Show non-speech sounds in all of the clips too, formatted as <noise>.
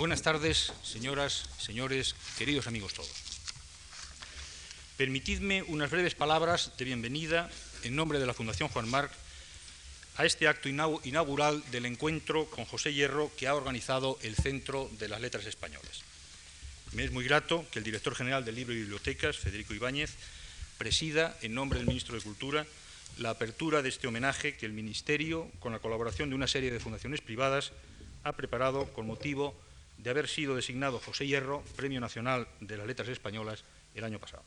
Buenas tardes, señoras, señores, queridos amigos todos. Permitidme unas breves palabras de bienvenida en nombre de la Fundación Juan Marc a este acto inaugural del encuentro con José Hierro que ha organizado el Centro de las Letras Españolas. Me es muy grato que el director general del Libro y Bibliotecas, Federico Ibáñez, presida, en nombre del ministro de Cultura, la apertura de este homenaje que el Ministerio, con la colaboración de una serie de fundaciones privadas, ha preparado con motivo de haber sido designado José Hierro Premio Nacional de las Letras Españolas el año pasado.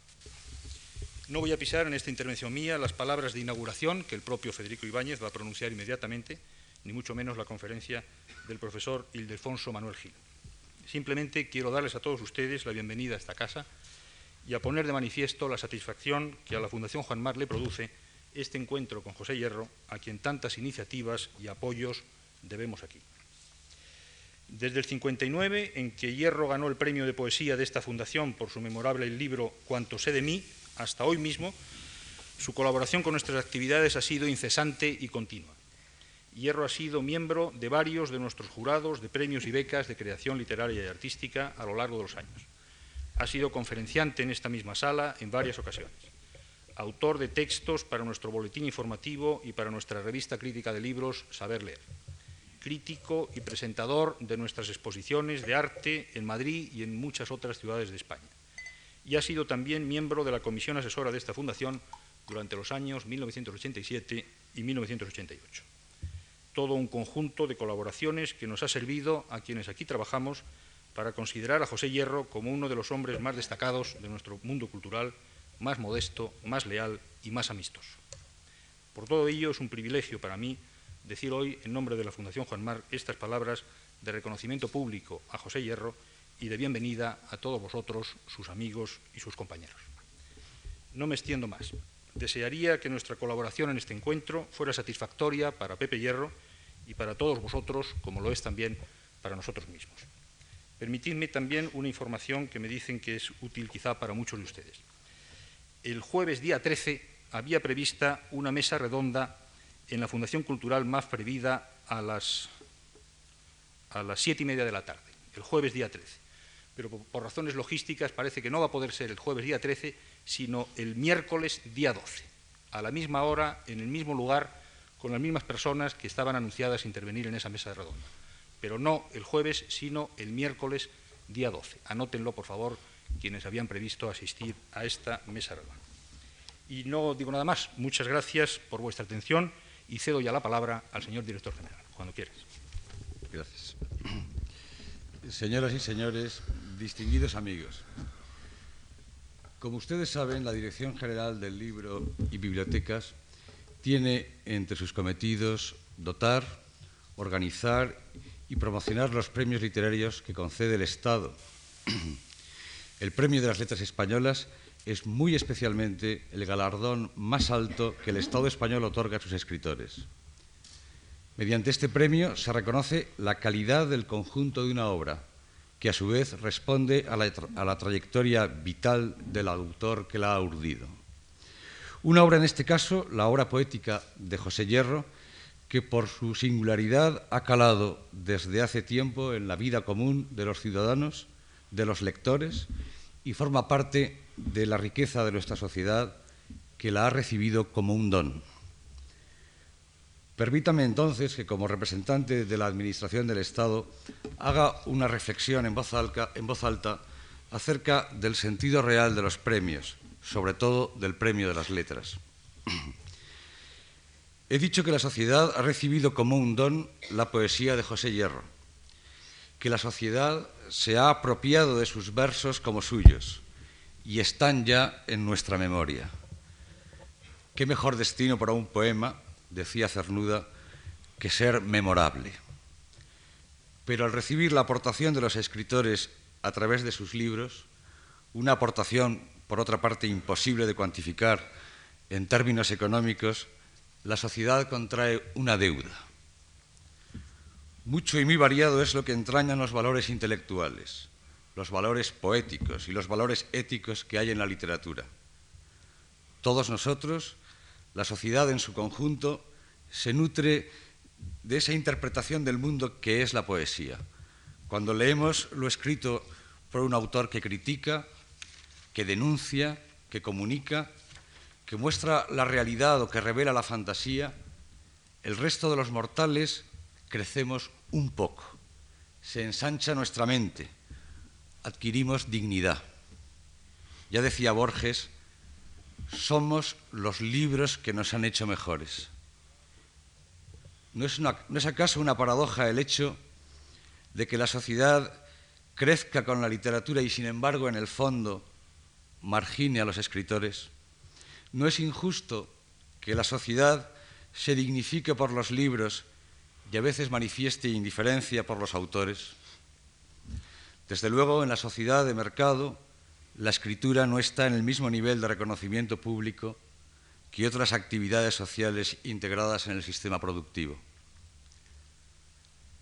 No voy a pisar en esta intervención mía las palabras de inauguración que el propio Federico Ibáñez va a pronunciar inmediatamente, ni mucho menos la conferencia del profesor Ildefonso Manuel Gil. Simplemente quiero darles a todos ustedes la bienvenida a esta casa y a poner de manifiesto la satisfacción que a la Fundación Juan Mar le produce este encuentro con José Hierro, a quien tantas iniciativas y apoyos debemos aquí. Desde el 59, en que Hierro ganó el premio de poesía de esta fundación por su memorable libro Cuanto sé de mí, hasta hoy mismo, su colaboración con nuestras actividades ha sido incesante y continua. Hierro ha sido miembro de varios de nuestros jurados de premios y becas de creación literaria y artística a lo largo de los años. Ha sido conferenciante en esta misma sala en varias ocasiones. Autor de textos para nuestro boletín informativo y para nuestra revista crítica de libros Saber Leer. Crítico y presentador de nuestras exposiciones de arte en Madrid y en muchas otras ciudades de España y ha sido también miembro de la comisión asesora de esta fundación durante los años 1987 y 1988. Todo un conjunto de colaboraciones que nos ha servido a quienes aquí trabajamos para considerar a José Hierro como uno de los hombres más destacados de nuestro mundo cultural, más modesto, más leal y más amistoso. Por todo ello es un privilegio para mí decir hoy, en nombre de la Fundación Juan Mar, estas palabras de reconocimiento público a José Hierro y de bienvenida a todos vosotros, sus amigos y sus compañeros. No me extiendo más. Desearía que nuestra colaboración en este encuentro fuera satisfactoria para Pepe Hierro y para todos vosotros, como lo es también para nosotros mismos. Permitidme también una información que me dicen que es útil quizá para muchos de ustedes. El jueves día 13 había prevista una mesa redonda en la Fundación Cultural más previda a las, a las siete y media de la tarde, el jueves día 13 pero por razones logísticas parece que no va a poder ser el jueves día 13, sino el miércoles día 12, a la misma hora, en el mismo lugar, con las mismas personas que estaban anunciadas a intervenir en esa mesa redonda. Pero no el jueves, sino el miércoles día 12. Anótenlo, por favor, quienes habían previsto asistir a esta mesa redonda. Y no digo nada más. Muchas gracias por vuestra atención y cedo ya la palabra al señor director general, cuando quieras. Gracias. <clears throat> Señoras y señores, distinguidos amigos, como ustedes saben, la Dirección General del Libro y Bibliotecas tiene entre sus cometidos dotar, organizar y promocionar los premios literarios que concede el Estado. <clears throat> El Premio de las Letras Españolas es muy especialmente el galardón más alto que el Estado español otorga a sus escritores. Mediante este premio se reconoce la calidad del conjunto de una obra, que a su vez responde a la, trayectoria vital del autor que la ha urdido. Una obra, en este caso, la obra poética de José Hierro, que por su singularidad ha calado desde hace tiempo en la vida común de los ciudadanos, de los lectores, y forma parte de la riqueza de nuestra sociedad que la ha recibido como un don. Permítame entonces que como representante de la Administración del Estado haga una reflexión en voz, alta, acerca del sentido real de los premios, sobre todo del premio de las letras. He dicho que la sociedad ha recibido como un don la poesía de José Hierro, que la sociedad se ha apropiado de sus versos como suyos y están ya en nuestra memoria. ¿Qué mejor destino para un poema decía Cernuda, que ser memorable. Pero al recibir la aportación de los escritores a través de sus libros, una aportación, por otra parte, imposible de cuantificar en términos económicos, la sociedad contrae una deuda. Mucho y muy variado es lo que entrañan los valores intelectuales, los valores poéticos y los valores éticos que hay en la literatura. Todos nosotros la sociedad en su conjunto se nutre de esa interpretación del mundo que es la poesía, cuando leemos lo escrito por un autor que critica, que denuncia, que comunica, que muestra la realidad o que revela la fantasía, el resto de los mortales crecemos un poco, se ensancha nuestra mente, adquirimos dignidad. Ya decía Borges, somos los libros que nos han hecho mejores. ¿No es, ¿No es, acaso una paradoja el hecho de que la sociedad crezca con la literatura y sin embargo en el fondo margine a los escritores? ¿No es injusto que la sociedad se dignifique por los libros y a veces manifieste indiferencia por los autores? Desde luego, en la sociedad de mercado, la escritura no está en el mismo nivel de reconocimiento público que otras actividades sociales integradas en el sistema productivo.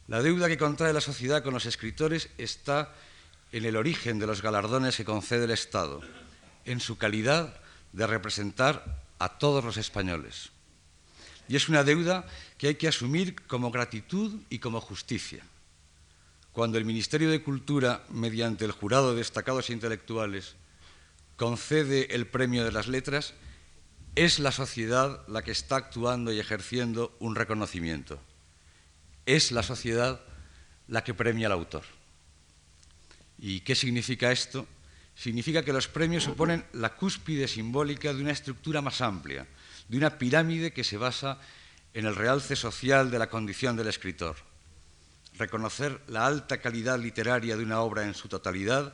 La deuda que contrae la sociedad con los escritores está en el origen de los galardones que concede el Estado, en su calidad de representar a todos los españoles. Y es una deuda que hay que asumir como gratitud y como justicia. Cuando el Ministerio de Cultura, mediante el jurado de destacados intelectuales, concede el premio de las letras, es la sociedad la que está actuando y ejerciendo un reconocimiento. Es la sociedad la que premia al autor. ¿Y qué significa esto? Significa que los premios suponen la cúspide simbólica de una estructura más amplia, de una pirámide que se basa en el realce social de la condición del escritor reconocer la alta calidad literaria de una obra en su totalidad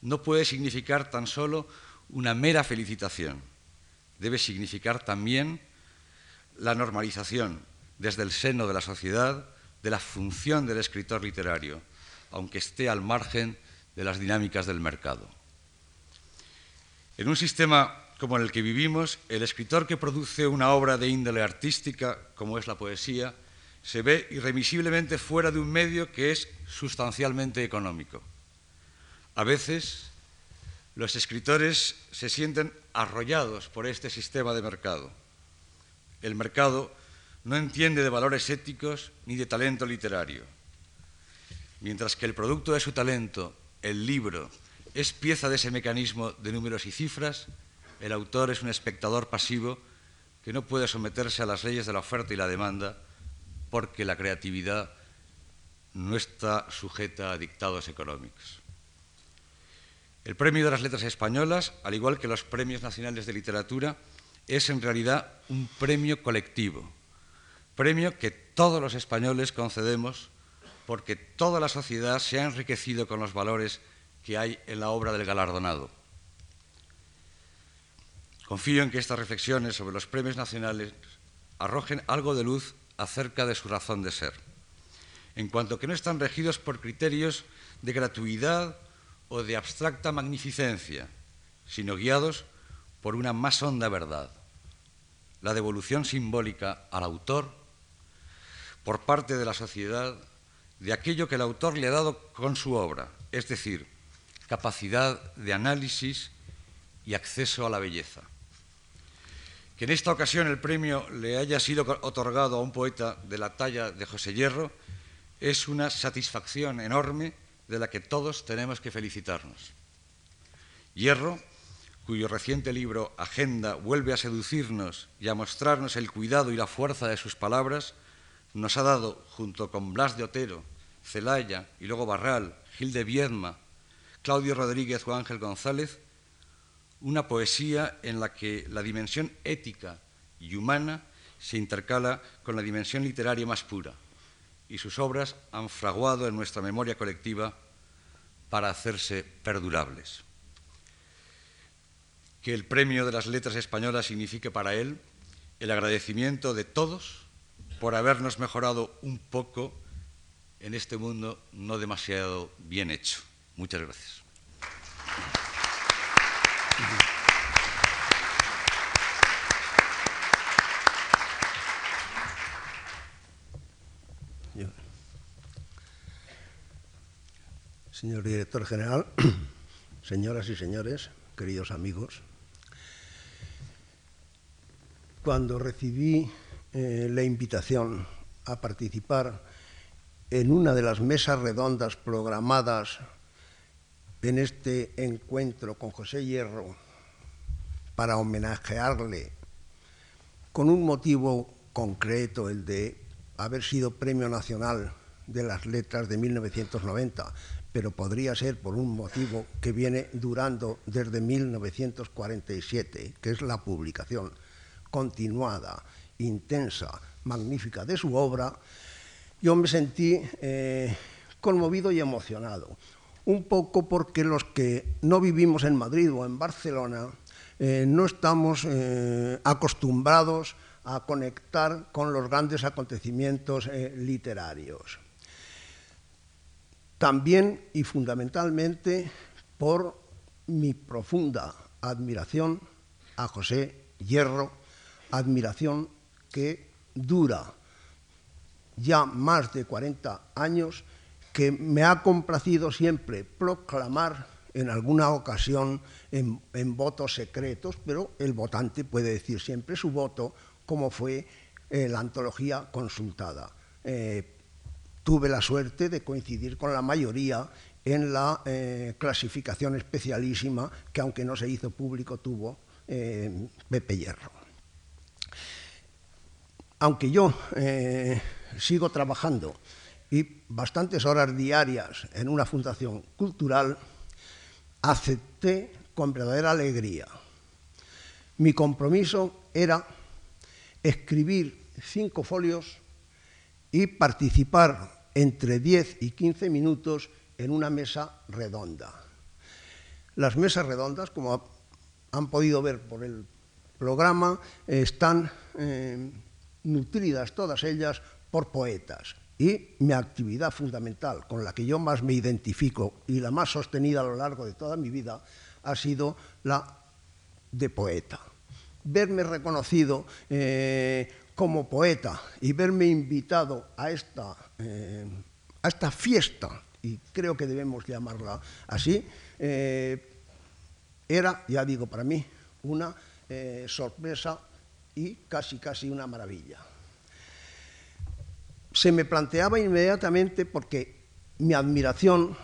no puede significar tan solo una mera felicitación, debe significar también la normalización desde el seno de la sociedad de la función del escritor literario, aunque esté al margen de las dinámicas del mercado. En un sistema como el que vivimos, el escritor que produce una obra de índole artística, como es la poesía, se ve irremisiblemente fuera de un medio que es sustancialmente económico. A veces los escritores se sienten arrollados por este sistema de mercado. El mercado no entiende de valores éticos ni de talento literario. Mientras que el producto de su talento, el libro, es pieza de ese mecanismo de números y cifras, el autor es un espectador pasivo que no puede someterse a las leyes de la oferta y la demanda porque la creatividad no está sujeta a dictados económicos. El Premio de las Letras Españolas, al igual que los Premios Nacionales de Literatura, es en realidad un premio colectivo, premio que todos los españoles concedemos porque toda la sociedad se ha enriquecido con los valores que hay en la obra del galardonado. Confío en que estas reflexiones sobre los premios nacionales arrojen algo de luz acerca de su razón de ser, en cuanto que no están regidos por criterios de gratuidad o de abstracta magnificencia, sino guiados por una más honda verdad, la devolución simbólica al autor por parte de la sociedad de aquello que el autor le ha dado con su obra, es decir, capacidad de análisis y acceso a la belleza. Que en esta ocasión el premio le haya sido otorgado a un poeta de la talla de José Hierro es una satisfacción enorme de la que todos tenemos que felicitarnos. Hierro, cuyo reciente libro Agenda vuelve a seducirnos y a mostrarnos el cuidado y la fuerza de sus palabras, nos ha dado, junto con Blas de Otero, Celaya y luego Barral, Gil de Viedma, Claudio Rodríguez o Ángel González, una poesía en la que la dimensión ética y humana se intercala con la dimensión literaria más pura, y sus obras han fraguado en nuestra memoria colectiva para hacerse perdurables. Que el premio de las letras españolas signifique para él el agradecimiento de todos por habernos mejorado un poco en este mundo no demasiado bien hecho. Muchas gracias. Señor director general, <clears throat> señoras y señores, queridos amigos, cuando recibí eh, la invitación a participar en una de las mesas redondas programadas en este encuentro con José Hierro para homenajearle con un motivo concreto, el de haber sido Premio Nacional de las Letras de 1990, pero podría ser por un motivo que viene durando desde 1947, que es la publicación continuada, intensa, magnífica de su obra, yo me sentí eh, conmovido y emocionado. Un poco porque los que no vivimos en Madrid o en Barcelona eh, no estamos eh, acostumbrados a conectar con los grandes acontecimientos literarios. También y fundamentalmente por mi profunda admiración a José Hierro, admiración que dura ya más de 40 años, que me ha complacido siempre proclamar en alguna ocasión en, votos secretos, pero el votante puede decir siempre su voto, como fue eh, la antología consultada. Eh, tuve la suerte de coincidir con la mayoría en la eh, clasificación especialísima que, aunque no se hizo público, tuvo Pepe Hierro. Aunque yo sigo trabajando y bastantes horas diarias en una fundación cultural, acepté con verdadera alegría. Mi compromiso era escribir cinco folios y participar entre 10 y 15 minutos en una mesa redonda. Las mesas redondas, como han podido ver por el programa, están eh, nutridas todas ellas por poetas. Y mi actividad fundamental, con la que yo más me identifico y la más sostenida a lo largo de toda mi vida, ha sido la de poeta. Verme reconocido eh, como poeta y verme invitado a esta, eh, a esta fiesta, y creo que debemos llamarla así, eh, era, ya digo, para mí una sorpresa y casi, casi una maravilla se me planteaba inmediatamente porque mi admiración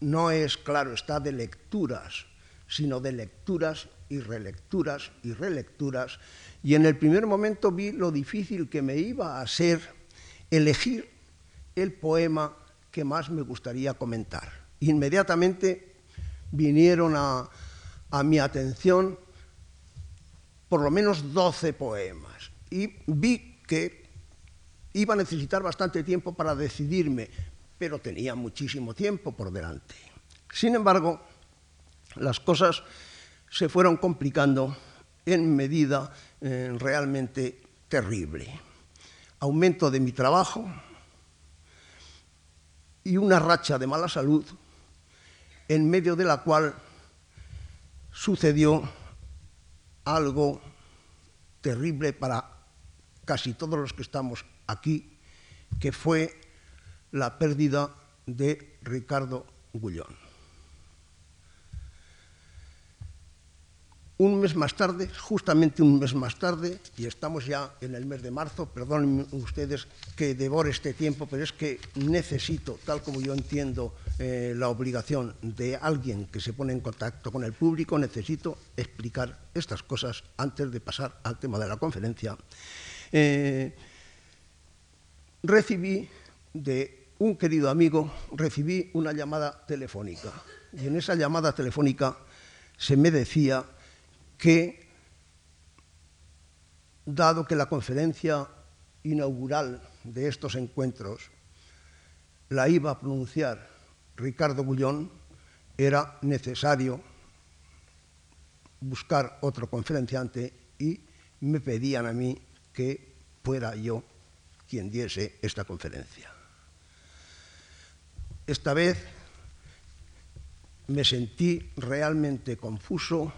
no es, claro, está de lecturas, sino de lecturas y relecturas y relecturas, y en el primer momento vi lo difícil que me iba a ser elegir el poema que más me gustaría comentar. Inmediatamente vinieron a, a mi atención por lo menos 12 poemas y vi que Iba a necesitar bastante tiempo para decidirme, pero tenía muchísimo tiempo por delante. Sin embargo, las cosas se fueron complicando en medida eh, realmente terrible. Aumento de mi trabajo y una racha de mala salud en medio de la cual sucedió algo terrible para casi todos los que estamos aquí, que fue la pérdida de Ricardo Gullón. Un mes más tarde, justamente un mes más tarde, y estamos ya en el mes de marzo, perdonen ustedes que devore este tiempo, pero es que necesito, tal como yo entiendo eh, la obligación de alguien que se pone en contacto con el público, necesito explicar estas cosas antes de pasar al tema de la conferencia. Eh, recibí de un querido amigo, recibí una llamada telefónica. Y en esa llamada telefónica se me decía que, dado que la conferencia inaugural de estos encuentros la iba a pronunciar Ricardo Bullón, era necesario buscar otro conferenciante y me pedían a mí que fuera yo quien diese esta conferencia. Esta vez me sentí realmente confuso,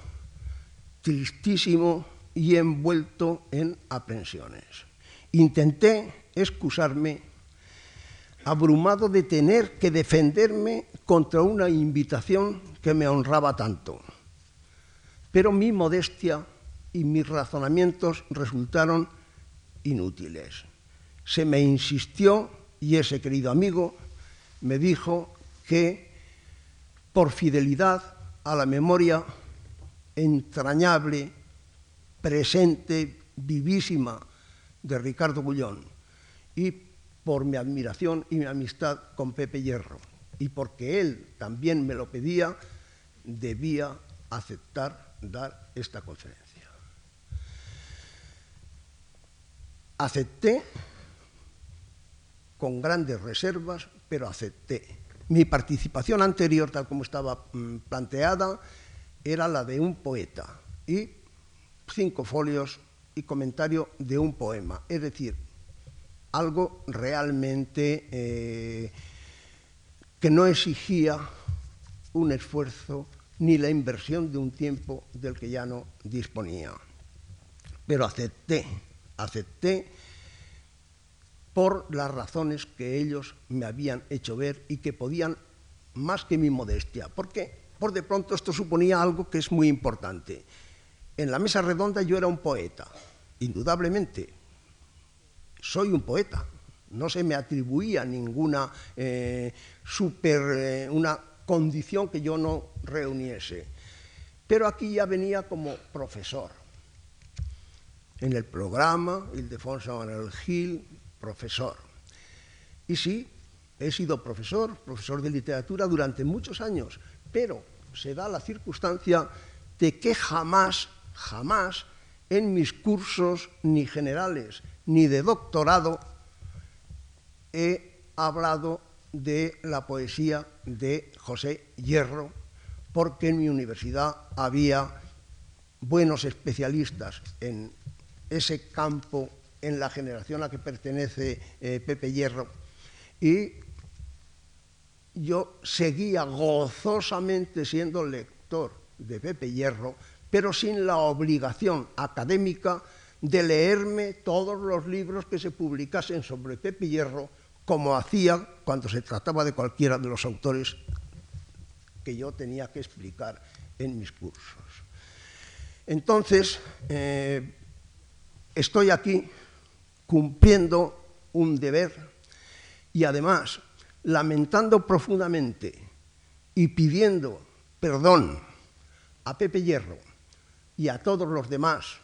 tristísimo y envuelto en aprensiones. Intenté excusarme, abrumado de tener que defenderme contra una invitación que me honraba tanto. Pero mi modestia y mis razonamientos resultaron inútiles se me insistió y ese querido amigo me dijo que por fidelidad a la memoria entrañable, presente, vivísima de Ricardo Gullón y por mi admiración y mi amistad con Pepe Hierro y porque él también me lo pedía, debía aceptar dar esta conferencia. Acepté con grandes reservas, pero acepté. Mi participación anterior, tal como estaba mm, planteada, era la de un poeta y cinco folios y comentario de un poema, es decir, algo realmente eh, que no exigía un esfuerzo ni la inversión de un tiempo del que ya no disponía. Pero acepté, acepté por las razones que ellos me habían hecho ver y que podían más que mi modestia, porque por de pronto esto suponía algo que es muy importante. En la mesa redonda yo era un poeta, indudablemente. Soy un poeta. No se me atribuía ninguna eh, super, eh, una condición que yo no reuniese. Pero aquí ya venía como profesor. En el programa, Ildefonso Manuel Gil, profesor. Y sí, he sido profesor, profesor de literatura durante muchos años, pero se da la circunstancia de que jamás, jamás en mis cursos ni generales ni de doctorado he hablado de la poesía de José Hierro, porque en mi universidad había buenos especialistas en ese campo, en la generación a que pertenece eh, Pepe Hierro, y yo seguía gozosamente siendo lector de Pepe Hierro, pero sin la obligación académica de leerme todos los libros que se publicasen sobre Pepe Hierro, como hacía cuando se trataba de cualquiera de los autores que yo tenía que explicar en mis cursos. Entonces, eh, estoy aquí cumpliendo un deber y además lamentando profundamente y pidiendo perdón a Pepe Hierro y a todos los demás,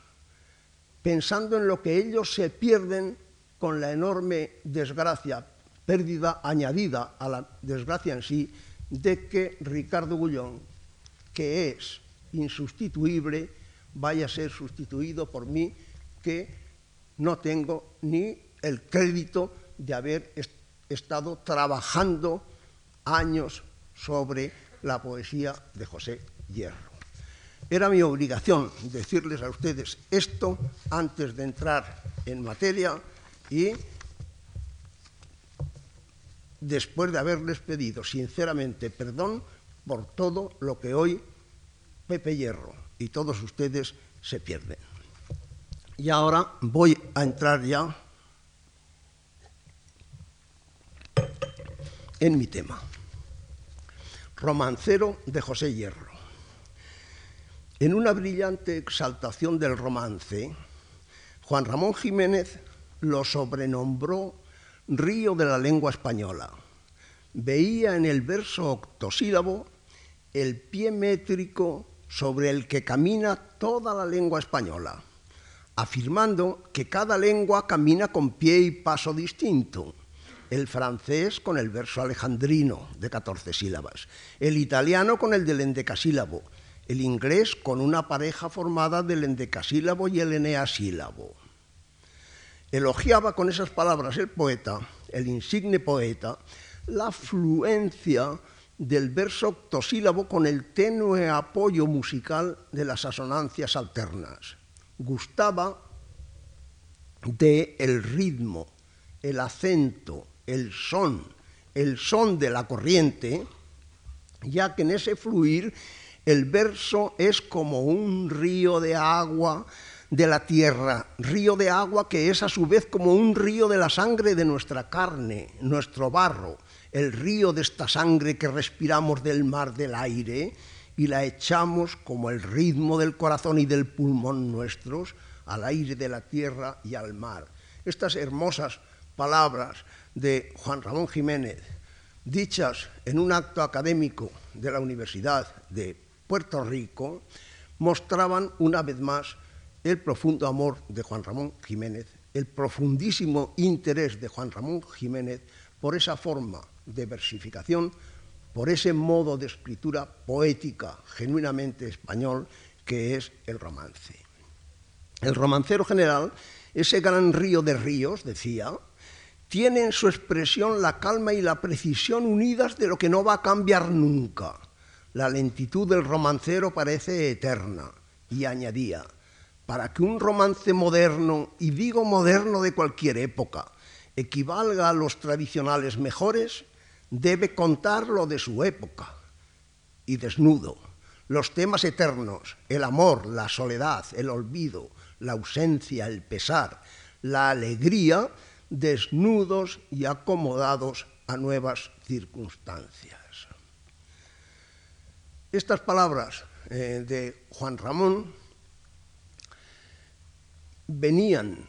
pensando en lo que ellos se pierden con la enorme desgracia, pérdida añadida a la desgracia en sí, de que Ricardo Gullón, que es insustituible, vaya a ser sustituido por mí, que no tengo ni el crédito de haber estado trabajando años sobre la poesía de José Hierro. Era mi obligación decirles a ustedes esto antes de entrar en materia y después de haberles pedido sinceramente perdón por todo lo que hoy Pepe Hierro y todos ustedes se pierden. Y ahora voy a entrar ya en mi tema. Romancero de José Hierro. En una brillante exaltación del romance, Juan Ramón Jiménez lo sobrenombró río de la lengua española. Veía en el verso octosílabo el pie métrico sobre el que camina toda la lengua española, afirmando que cada lengua camina con pie y paso distinto el francés con el verso alejandrino de 14 sílabas, el italiano con el del endecasílabo, el inglés con una pareja formada del endecasílabo y el eneasílabo. Elogiaba con esas palabras el poeta, el insigne poeta, la fluencia del verso octosílabo con el tenue apoyo musical de las asonancias alternas. Gustaba de el ritmo, el acento, el son, el son de la corriente, ya que en ese fluir el verso es como un río de agua de la tierra, río de agua que es a su vez como un río de la sangre de nuestra carne, nuestro barro, el río de esta sangre que respiramos del mar del aire y la echamos como el ritmo del corazón y del pulmón nuestros al aire de la tierra y al mar. Estas hermosas palabras de Juan Ramón Jiménez, dichas en un acto académico de la Universidad de Puerto Rico, mostraban una vez más el profundo amor de Juan Ramón Jiménez, el profundísimo interés de Juan Ramón Jiménez por esa forma de versificación, por ese modo de escritura poética genuinamente español que es el romance. El romancero general, ese gran río de ríos, decía, tiene en su expresión la calma y la precisión unidas de lo que no va a cambiar nunca. La lentitud del romancero parece eterna. Y añadía, para que un romance moderno, y digo moderno de cualquier época, equivalga a los tradicionales mejores, debe contar lo de su época. Y desnudo, los temas eternos, el amor, la soledad, el olvido, la ausencia, el pesar, la alegría, desnudos y acomodados a nuevas circunstancias. Estas palabras eh, de Juan Ramón venían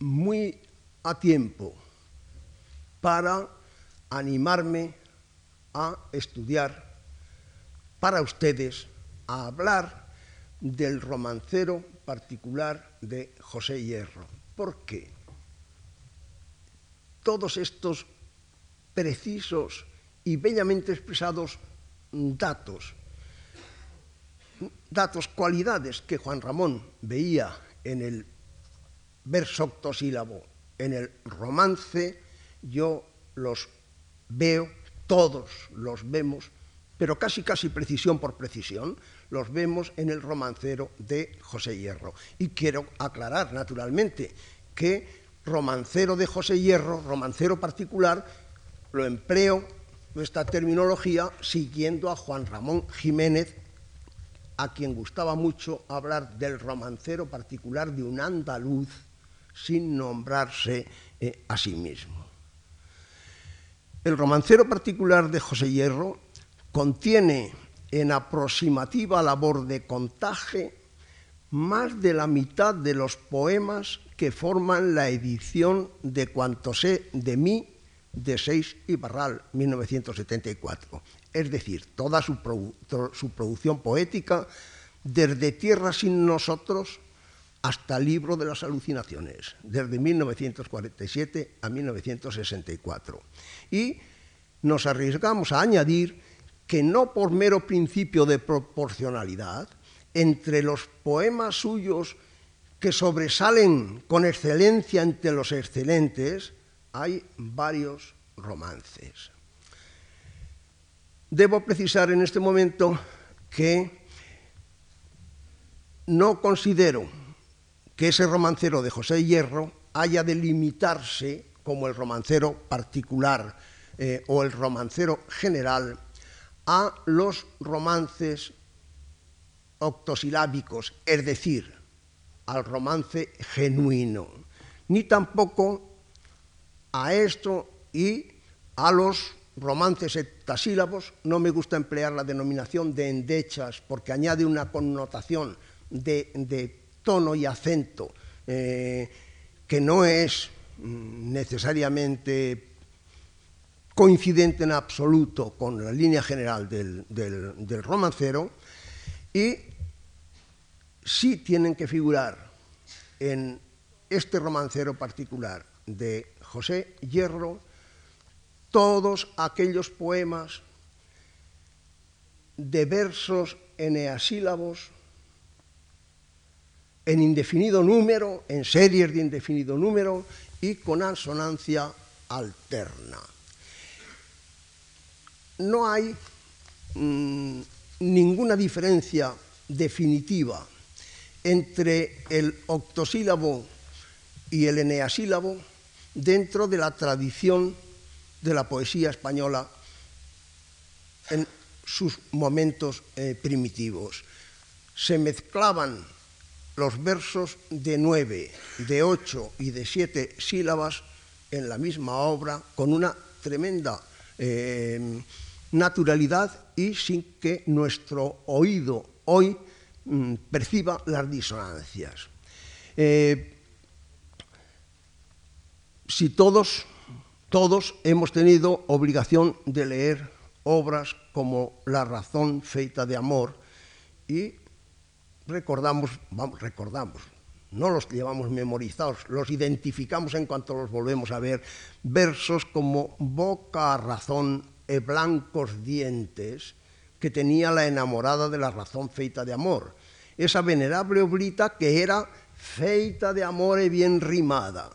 muy a tiempo para animarme a estudiar para ustedes, a hablar del romancero particular de José Hierro. ¿Por qué? Todos estos precisos y bellamente expresados datos, datos, cualidades que Juan Ramón veía en el verso octosílabo, en el romance, yo los veo, todos los vemos, pero casi casi precisión por precisión, los vemos en el romancero de José Hierro. Y quiero aclarar, naturalmente, que romancero de José Hierro, romancero particular, lo empleo esta terminología siguiendo a Juan Ramón Jiménez, a quien gustaba mucho hablar del romancero particular de un andaluz sin nombrarse eh, a sí mismo. El romancero particular de José Hierro contiene en aproximativa labor de contaje más de la mitad de los poemas que forman la edición de Cuanto sé de mí de Seis y Barral, 1974. Es decir, toda su, su producción poética, desde Tierra sin nosotros hasta Libro de las Alucinaciones, desde 1947 a 1964. Y nos arriesgamos a añadir que no por mero principio de proporcionalidad, entre los poemas suyos que sobresalen con excelencia entre los excelentes, hay varios romances. Debo precisar en este momento que no considero que ese romancero de José Hierro haya de limitarse como el romancero particular eh, o el romancero general a los romances octosilábicos, es decir, al romance genuino, ni tampoco a esto y a los romances heptasílabos. No me gusta emplear la denominación de endechas porque añade una connotación de, tono y acento eh, que no es mm, necesariamente coincidente en absoluto con la línea general del, del romancero y sí tienen que figurar en este romancero particular de José Hierro todos aquellos poemas de versos eneasílabos en indefinido número, en series de indefinido número y con asonancia alterna. No hay mm, ninguna diferencia definitiva entre el octosílabo y el eneasílabo dentro de la tradición de la poesía española en sus momentos eh, primitivos. Se mezclaban los versos de nueve, de ocho y de siete sílabas en la misma obra con una tremenda eh, naturalidad y sin que nuestro oído hoy mm, perciba las disonancias. Eh, si todos Todos hemos tenido obligación de leer obras como La razón feita de amor y recordamos, vamos, recordamos, no los llevamos memorizados, los identificamos en cuanto los volvemos a ver, versos como boca a razón e blancos dientes que tenía la enamorada de la razón feita de amor, esa venerable oblita que era feita de amor e bien rimada,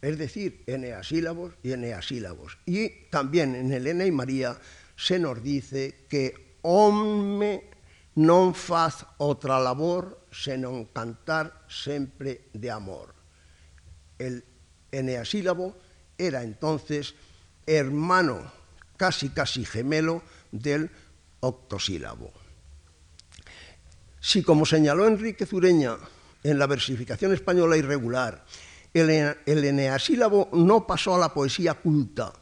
es decir, eneasílabos y eneasílabos. Y también en Elena y María se nos dice que home non faz otra labor senón cantar sempre de amor. El eneasílabo era entonces hermano, casi casi gemelo, del octosílabo. Si, como señaló Enrique Zureña en la versificación española irregular, el, el eneasílabo no pasó a la poesía culta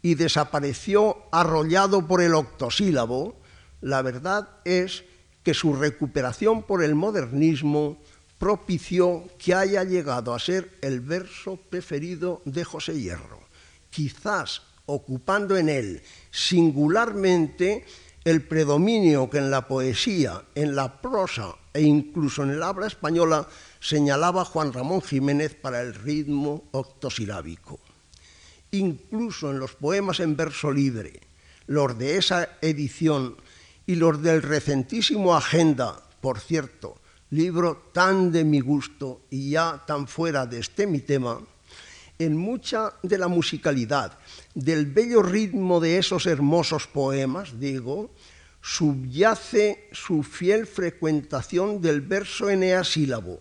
y desapareció arrollado por el octosílabo, la verdad es que su recuperación por el modernismo propició que haya llegado a ser el verso preferido de José Hierro, quizás ocupando en él singularmente el predominio que en la poesía, en la prosa e incluso en el habla española señalaba Juan Ramón Jiménez para el ritmo octosilábico. Incluso en los poemas en verso libre, los de esa edición y los del recentísimo Agenda, por cierto, libro tan de mi gusto y ya tan fuera de este mi tema, en mucha de la musicalidad, del bello ritmo de esos hermosos poemas, digo, subyace su fiel frecuentación del verso eneasílabo,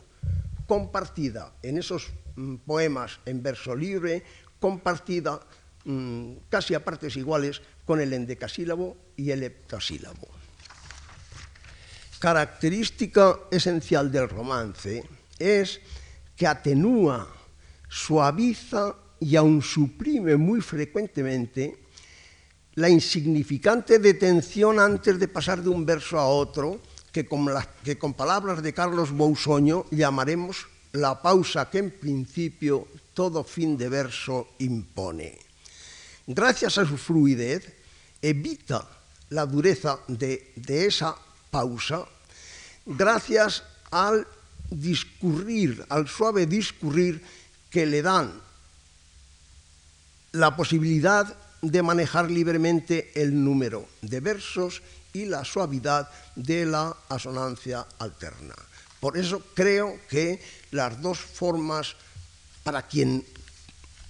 compartida en esos mm, poemas en verso libre, compartida mm, casi a partes iguales con el endecasílabo y el heptasílabo. Característica esencial del romance es que atenúa, suaviza y aun suprime muy frecuentemente la insignificante detención antes de pasar de un verso a otro, que con, que con palabras de Carlos Bousoño llamaremos la pausa que en principio todo fin de verso impone. Gracias a su fluidez, evita la dureza de, esa pausa, gracias al discurrir, al suave discurrir que le dan la posibilidad de manejar libremente el número de versos y la suavidad de la asonancia alterna. Por eso creo que las dos formas para quien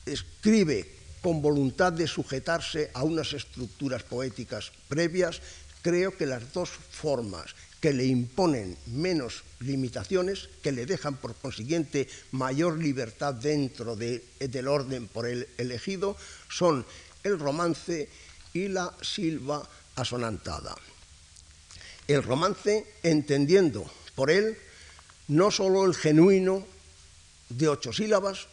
escribe con voluntad de sujetarse a unas estructuras poéticas previas, creo que las dos formas que le imponen menos limitaciones, que le dejan por consiguiente mayor libertad dentro de, del orden por él elegido, son el romance y la silva asonantada. El romance entendiendo por él no solo el genuino de ocho sílabas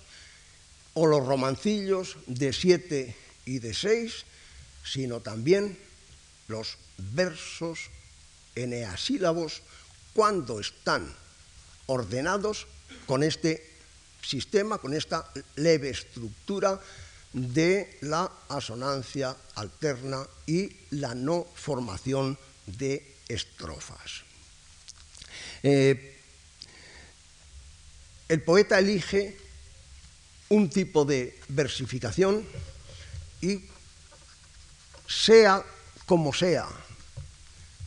o los romancillos de siete y de seis, sino también los versos eneasílabos cuando están ordenados con este sistema, con esta leve estructura de la asonancia alterna y la no formación de estrofas. Eh, el poeta elige un tipo de versificación y sea como sea,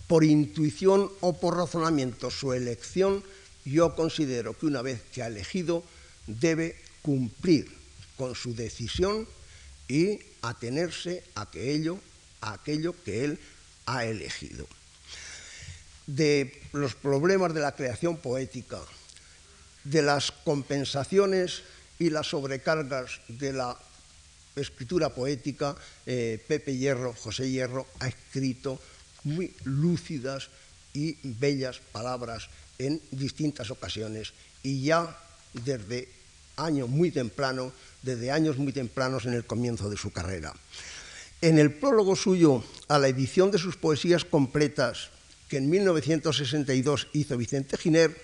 por intuición o por razonamiento su elección, yo considero que una vez que ha elegido debe cumplir con su decisión y atenerse a, aquello, que él ha elegido. De los problemas de la creación poética, de las compensaciones y las sobrecargas de la escritura poética, eh, Pepe Hierro, José Hierro, ha escrito muy lúcidas y bellas palabras en distintas ocasiones y ya desde año muy temprano desde años muy tempranos en el comienzo de su carrera. En el prólogo suyo a la edición de sus poesías completas, que en 1962 hizo Vicente Giner,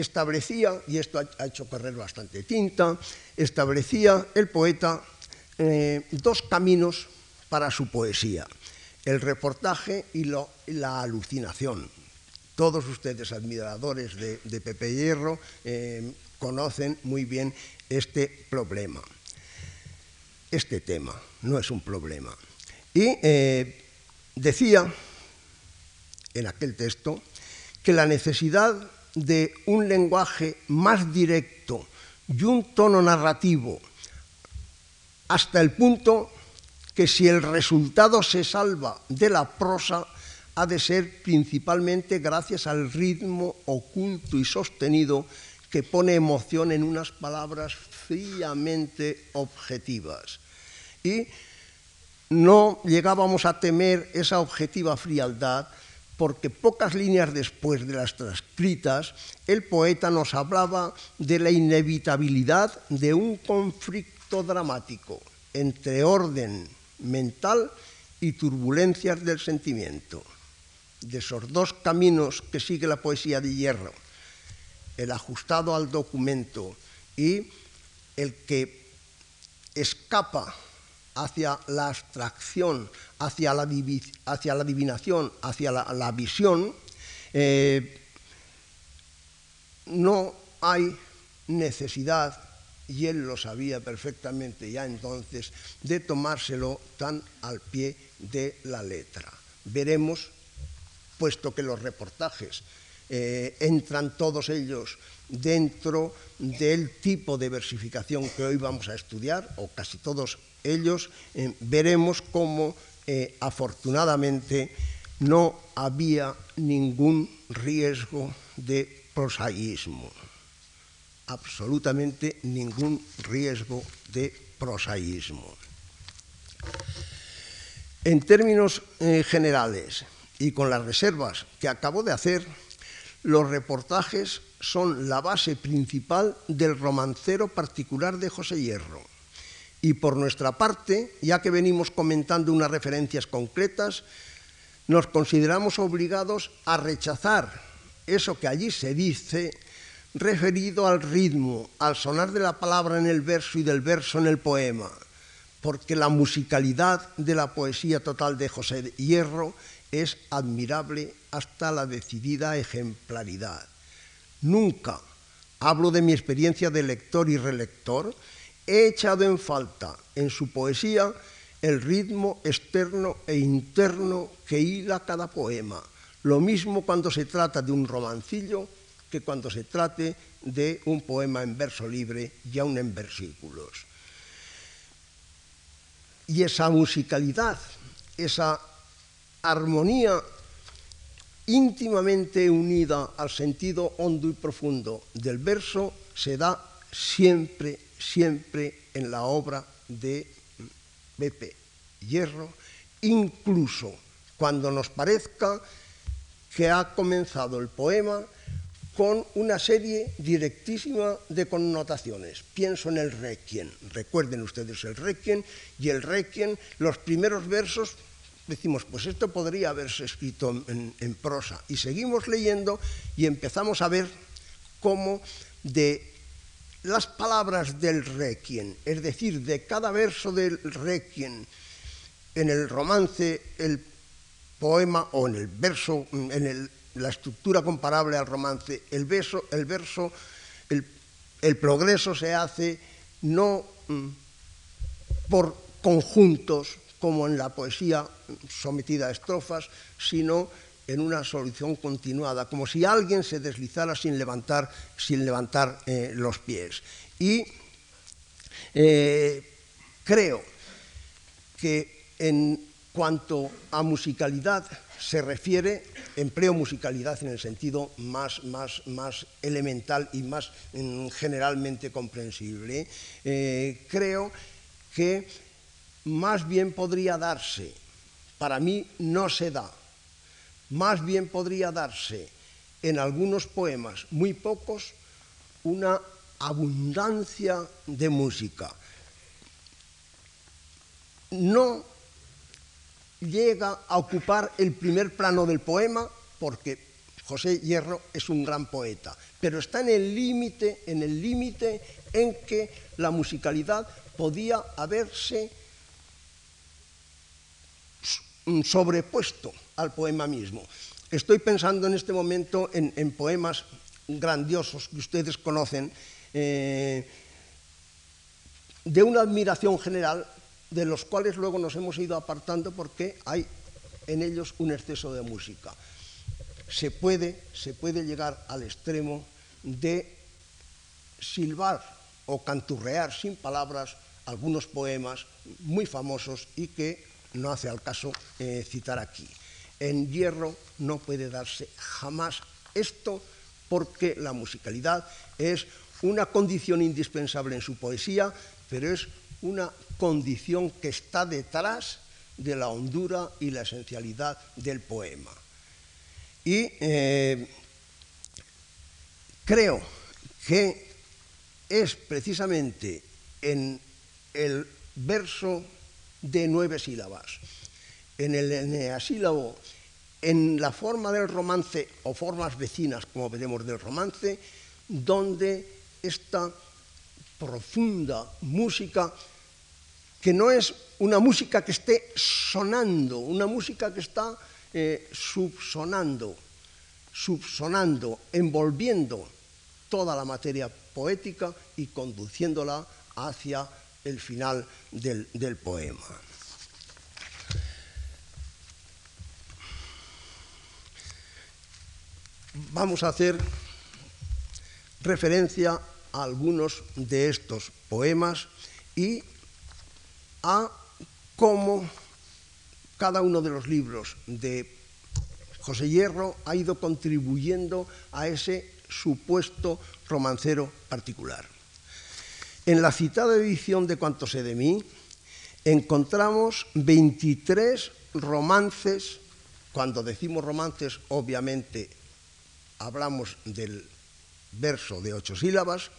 establecía, y esto ha hecho correr bastante tinta, establecía el poeta eh, dos caminos para su poesía, el reportaje y, la alucinación. Todos ustedes, admiradores de, Pepe Hierro, eh, conocen muy bien este problema. Este tema no es un problema. Y eh, decía en aquel texto que la necesidad de un lenguaje más directo y un tono narrativo hasta el punto que si el resultado se salva de la prosa, ha de ser principalmente gracias al ritmo oculto y sostenido que pone emoción en unas palabras fríamente objetivas. Y no llegábamos a temer esa objetiva frialdad porque pocas líneas después de las transcritas, el poeta nos hablaba de la inevitabilidad de un conflicto dramático entre orden mental y turbulencias del sentimiento. De esos dos caminos que sigue la poesía de hierro, el ajustado al documento y el que escapa hacia la abstracción, hacia la, hacia la adivinación, hacia la, visión, eh, no hay necesidad y él lo sabía perfectamente ya entonces, de tomárselo tan al pie de la letra. Veremos, puesto que los reportajes eh, entran todos ellos dentro del tipo de versificación que hoy vamos a estudiar, o casi todos ellos, eh, veremos cómo eh, afortunadamente no había ningún riesgo de prosaísmo absolutamente ningún riesgo de prosaísmo. En términos eh, generales y con las reservas que acabo de hacer, los reportajes son la base principal del romancero particular de José Hierro. Y por nuestra parte, ya que venimos comentando unas referencias concretas, nos consideramos obligados a rechazar eso que allí se dice referido al ritmo, al sonar de la palabra en el verso y del verso en el poema, porque la musicalidad de la poesía total de José Hierro es admirable hasta la decidida ejemplaridad. Nunca, hablo de mi experiencia de lector y relector, he echado en falta en su poesía el ritmo externo e interno que hila cada poema. Lo mismo cuando se trata de un romancillo que cuando se trate de un poema en verso libre y aún en versículos. Y esa musicalidad, esa armonía íntimamente unida al sentido hondo y profundo del verso se da siempre, siempre en la obra de Pepe Hierro, incluso cuando nos parezca que ha comenzado el poema con una serie directísima de connotaciones. Pienso en el requiem, recuerden ustedes el requiem, y el requiem, los primeros versos, decimos, pues esto podría haberse escrito en, prosa, y seguimos leyendo y empezamos a ver cómo de las palabras del requiem, es decir, de cada verso del requiem, en el romance, el poema o en el verso, en el la estructura comparable al romance, el, verso, el, verso, el, progreso se hace no mm, por conjuntos como en la poesía sometida a estrofas, sino en una solución continuada, como si alguien se deslizara sin levantar, sin levantar eh, los pies. Y eh, creo que en cuanto a musicalidad se refiere, empleo musicalidad en el sentido más, más, más elemental y más mm, generalmente comprensible, eh, creo que más bien podría darse, para mí no se da, más bien podría darse en algunos poemas, muy pocos, una abundancia de música. No llega a ocupar el primer plano del poema porque José Hierro es un gran poeta, pero está en el límite, en el límite en que la musicalidad podía haberse sobrepuesto al poema mismo. Estoy pensando en este momento en, poemas grandiosos que ustedes conocen, eh, de una admiración general, de los cuales luego nos hemos ido apartando porque hay en ellos un exceso de música. Se puede, se puede llegar al extremo de silbar o canturrear sin palabras algunos poemas muy famosos y que no hace al caso eh, citar aquí. En hierro no puede darse jamás esto porque la musicalidad es una condición indispensable en su poesía, pero es una condición que está detrás de la hondura y la esencialidad del poema. Y eh, creo que es precisamente en el verso de nueve sílabas, en el eneasílabo, en la forma del romance o formas vecinas, como veremos del romance, donde esta profunda música, que no es una música que esté sonando, una música que está eh, subsonando, subsonando, envolviendo toda la materia poética y conduciéndola hacia el final del, del poema. Vamos a hacer referencia a algunos de estos poemas y a cómo cada uno de los libros de José Hierro ha ido contribuyendo a ese supuesto romancero particular. En la citada edición de Cuanto sé de mí encontramos 23 romances, cuando decimos romances obviamente hablamos del verso de ocho sílabas,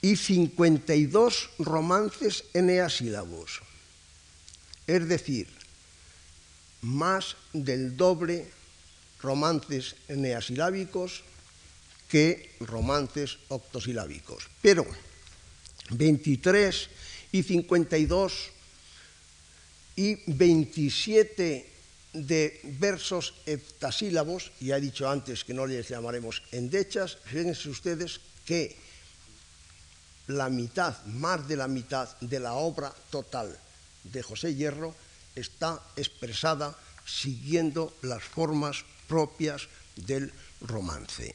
y 52 romances eneasílabos, es decir, más del doble romances eneasilábicos que romances octosilábicos. Pero 23 y 52 y 27 de versos heptasílabos, ya he dicho antes que no les llamaremos endechas, fíjense ustedes que la mitad, más de la mitad de la obra total de José Hierro está expresada siguiendo las formas propias del romance.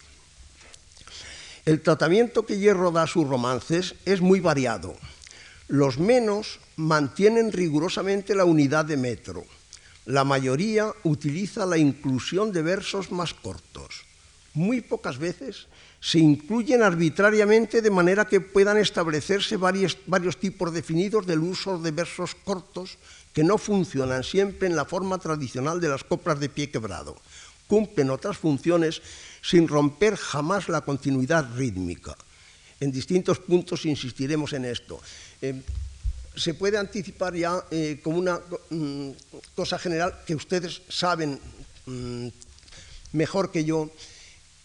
El tratamiento que Hierro da a sus romances es muy variado. Los menos mantienen rigurosamente la unidad de metro la mayoría utiliza la inclusión de versos más cortos. Muy pocas veces se incluyen arbitrariamente de manera que puedan establecerse varios, tipos definidos del uso de versos cortos que no funcionan siempre en la forma tradicional de las coplas de pie quebrado. Cumplen otras funciones sin romper jamás la continuidad rítmica. En distintos puntos insistiremos en esto. Se puede anticipar ya eh, como una mm, cosa general que ustedes saben mm, mejor que yo,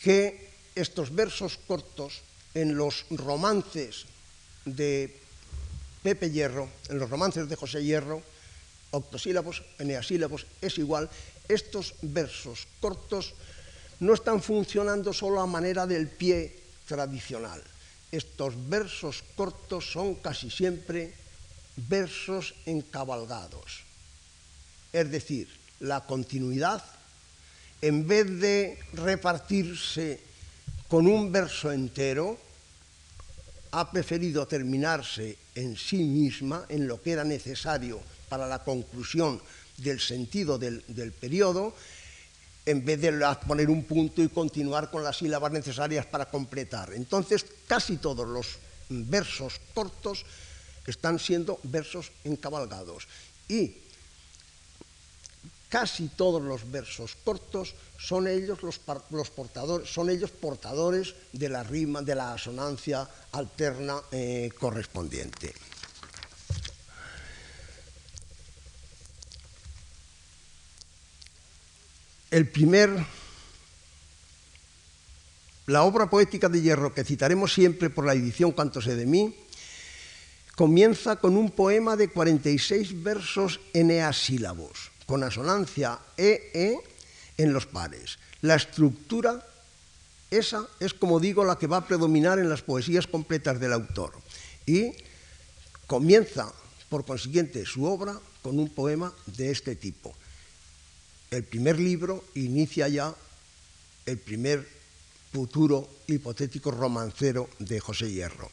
que estos versos cortos en los romances de Pepe Hierro, en los romances de José Hierro, octosílabos, eneasílabos, es igual, estos versos cortos no están funcionando solo a manera del pie tradicional. Estos versos cortos son casi siempre versos encabalgados. Es decir, la continuidad, en vez de repartirse con un verso entero, ha preferido terminarse en sí misma, en lo que era necesario para la conclusión del sentido del, periodo, en vez de poner un punto y continuar con las sílabas necesarias para completar. Entonces, casi todos los versos cortos están siendo versos encabalgados. Y casi todos los versos cortos son ellos los, portadores, son ellos portadores de la rima, de la asonancia alterna eh, correspondiente. El primer, la obra poética de Hierro que citaremos siempre por la edición Cuanto sé de mí, comienza con un poema de 46 versos eneasílabos, con asonancia EE en los pares. La estructura, esa es como digo la que va a predominar en las poesías completas del autor. Y comienza, por consiguiente, su obra con un poema de este tipo. El primer libro inicia ya el primer futuro hipotético romancero de José Hierro.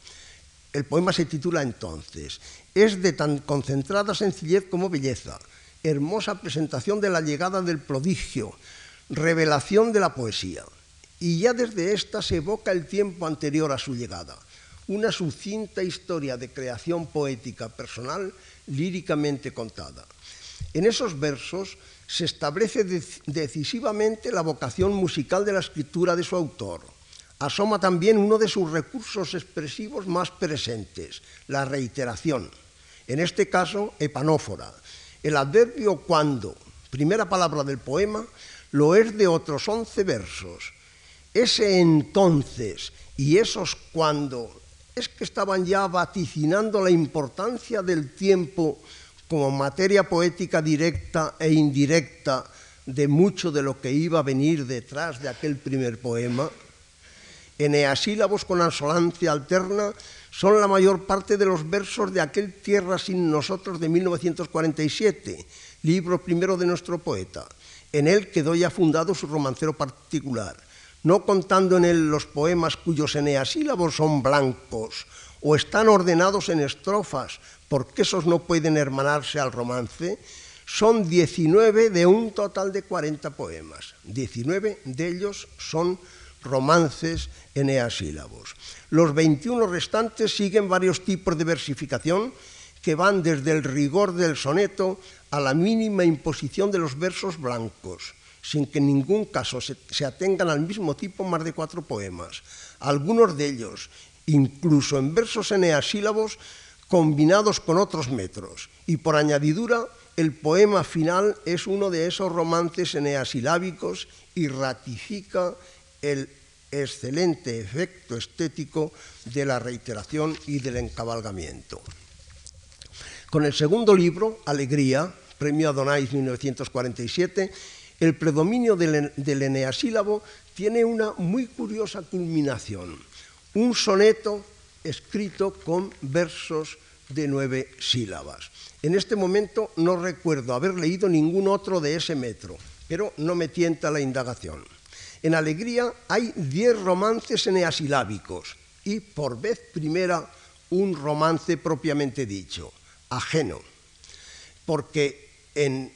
El poema se titula entonces, es de tan concentrada sencillez como belleza, hermosa presentación de la llegada del prodigio, revelación de la poesía. Y ya desde esta se evoca el tiempo anterior a su llegada, una sucinta historia de creación poética personal líricamente contada. En esos versos se establece decisivamente la vocación musical de la escritura de su autor. Asoma también uno de sus recursos expresivos más presentes, la reiteración. En este caso, epanófora. El adverbio cuando, primera palabra del poema, lo es de otros once versos. Ese entonces y esos cuando es que estaban ya vaticinando la importancia del tiempo como materia poética directa e indirecta de mucho de lo que iba a venir detrás de aquel primer poema, eneasílabos con asolancia alterna son la mayor parte de los versos de aquel Tierra sin nosotros de 1947, libro primero de nuestro poeta. En él quedó ya fundado su romancero particular, no contando en él los poemas cuyos eneasílabos son blancos o están ordenados en estrofas porque esos no pueden hermanarse al romance, son 19 de un total de 40 poemas. 19 de ellos son romances eneasílabos. Los 21 restantes siguen varios tipos de versificación que van desde el rigor del soneto a la mínima imposición de los versos blancos, sin que en ningún caso se, atengan al mismo tipo más de cuatro poemas. Algunos de ellos, incluso en versos eneasílabos, combinados con otros metros. Y por añadidura, el poema final es uno de esos romances eneasilábicos y ratifica el excelente efecto estético de la reiteración y del encabalgamiento. Con el segundo libro, Alegría, premio Adonais 1947, el predominio del, del eneasílabo tiene una muy curiosa culminación, un soneto escrito con versos de nueve sílabas. En este momento no recuerdo haber leído ningún otro de ese metro, pero no me tienta la indagación. En Alegría hay diez romances eneasilábicos y por vez primera un romance propiamente dicho, ajeno, porque en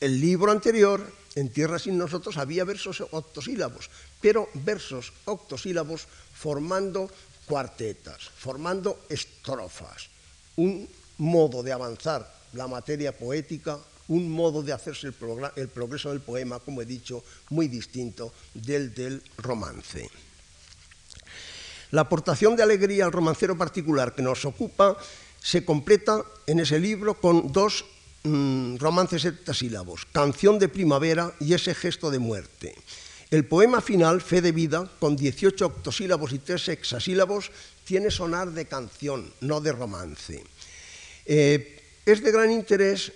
el libro anterior, en Tierra sin nosotros, había versos octosílabos, pero versos octosílabos formando cuartetas, formando estrofas, un modo de avanzar la materia poética, un modo de hacerse el, progreso del poema, como he dicho, muy distinto del del romance. La aportación de alegría al romancero particular que nos ocupa se completa en ese libro con dos mm, romances heptasílabos, Canción de primavera y ese gesto de muerte. El poema final, Fe de vida, con 18 octosílabos y 3 hexasílabos, tiene sonar de canción, no de romance. Eh, es de gran interés,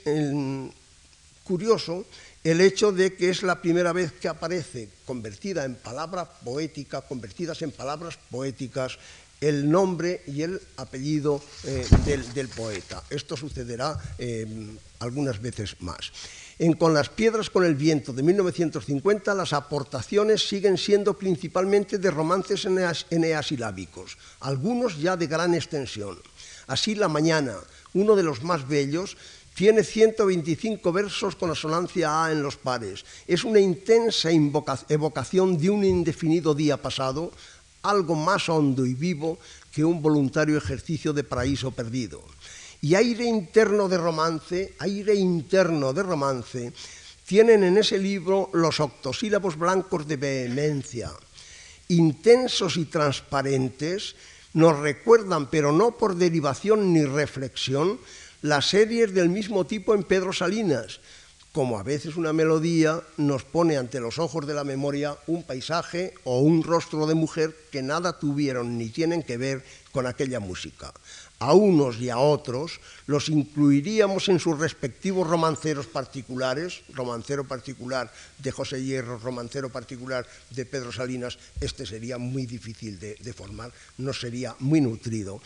curioso, el hecho de que es la primera vez que aparece convertida en palabra poética, convertidas en palabras poéticas, el nombre y el apellido eh, del, poeta. Esto sucederá eh, algunas veces más. En Con las piedras con el viento de 1950 las aportaciones siguen siendo principalmente de romances eneasilábicos, algunos ya de gran extensión. Así La Mañana, uno de los más bellos, tiene 125 versos con asonancia A en los pares. Es una intensa evocación de un indefinido día pasado, algo más hondo y vivo que un voluntario ejercicio de paraíso perdido y aire interno de romance, aire interno de romance, tienen en ese libro los octosílabos blancos de vehemencia, intensos y transparentes, nos recuerdan, pero no por derivación ni reflexión, las series del mismo tipo en Pedro Salinas, como a veces una melodía nos pone ante los ojos de la memoria un paisaje o un rostro de mujer que nada tuvieron ni tienen que ver con aquella música. A unos y a otros los incluiríamos en sus respectivos romanceros particulares, romancero particular de José Hierro, romancero particular de Pedro Salinas, este sería muy difícil de, formar, no sería muy nutrido.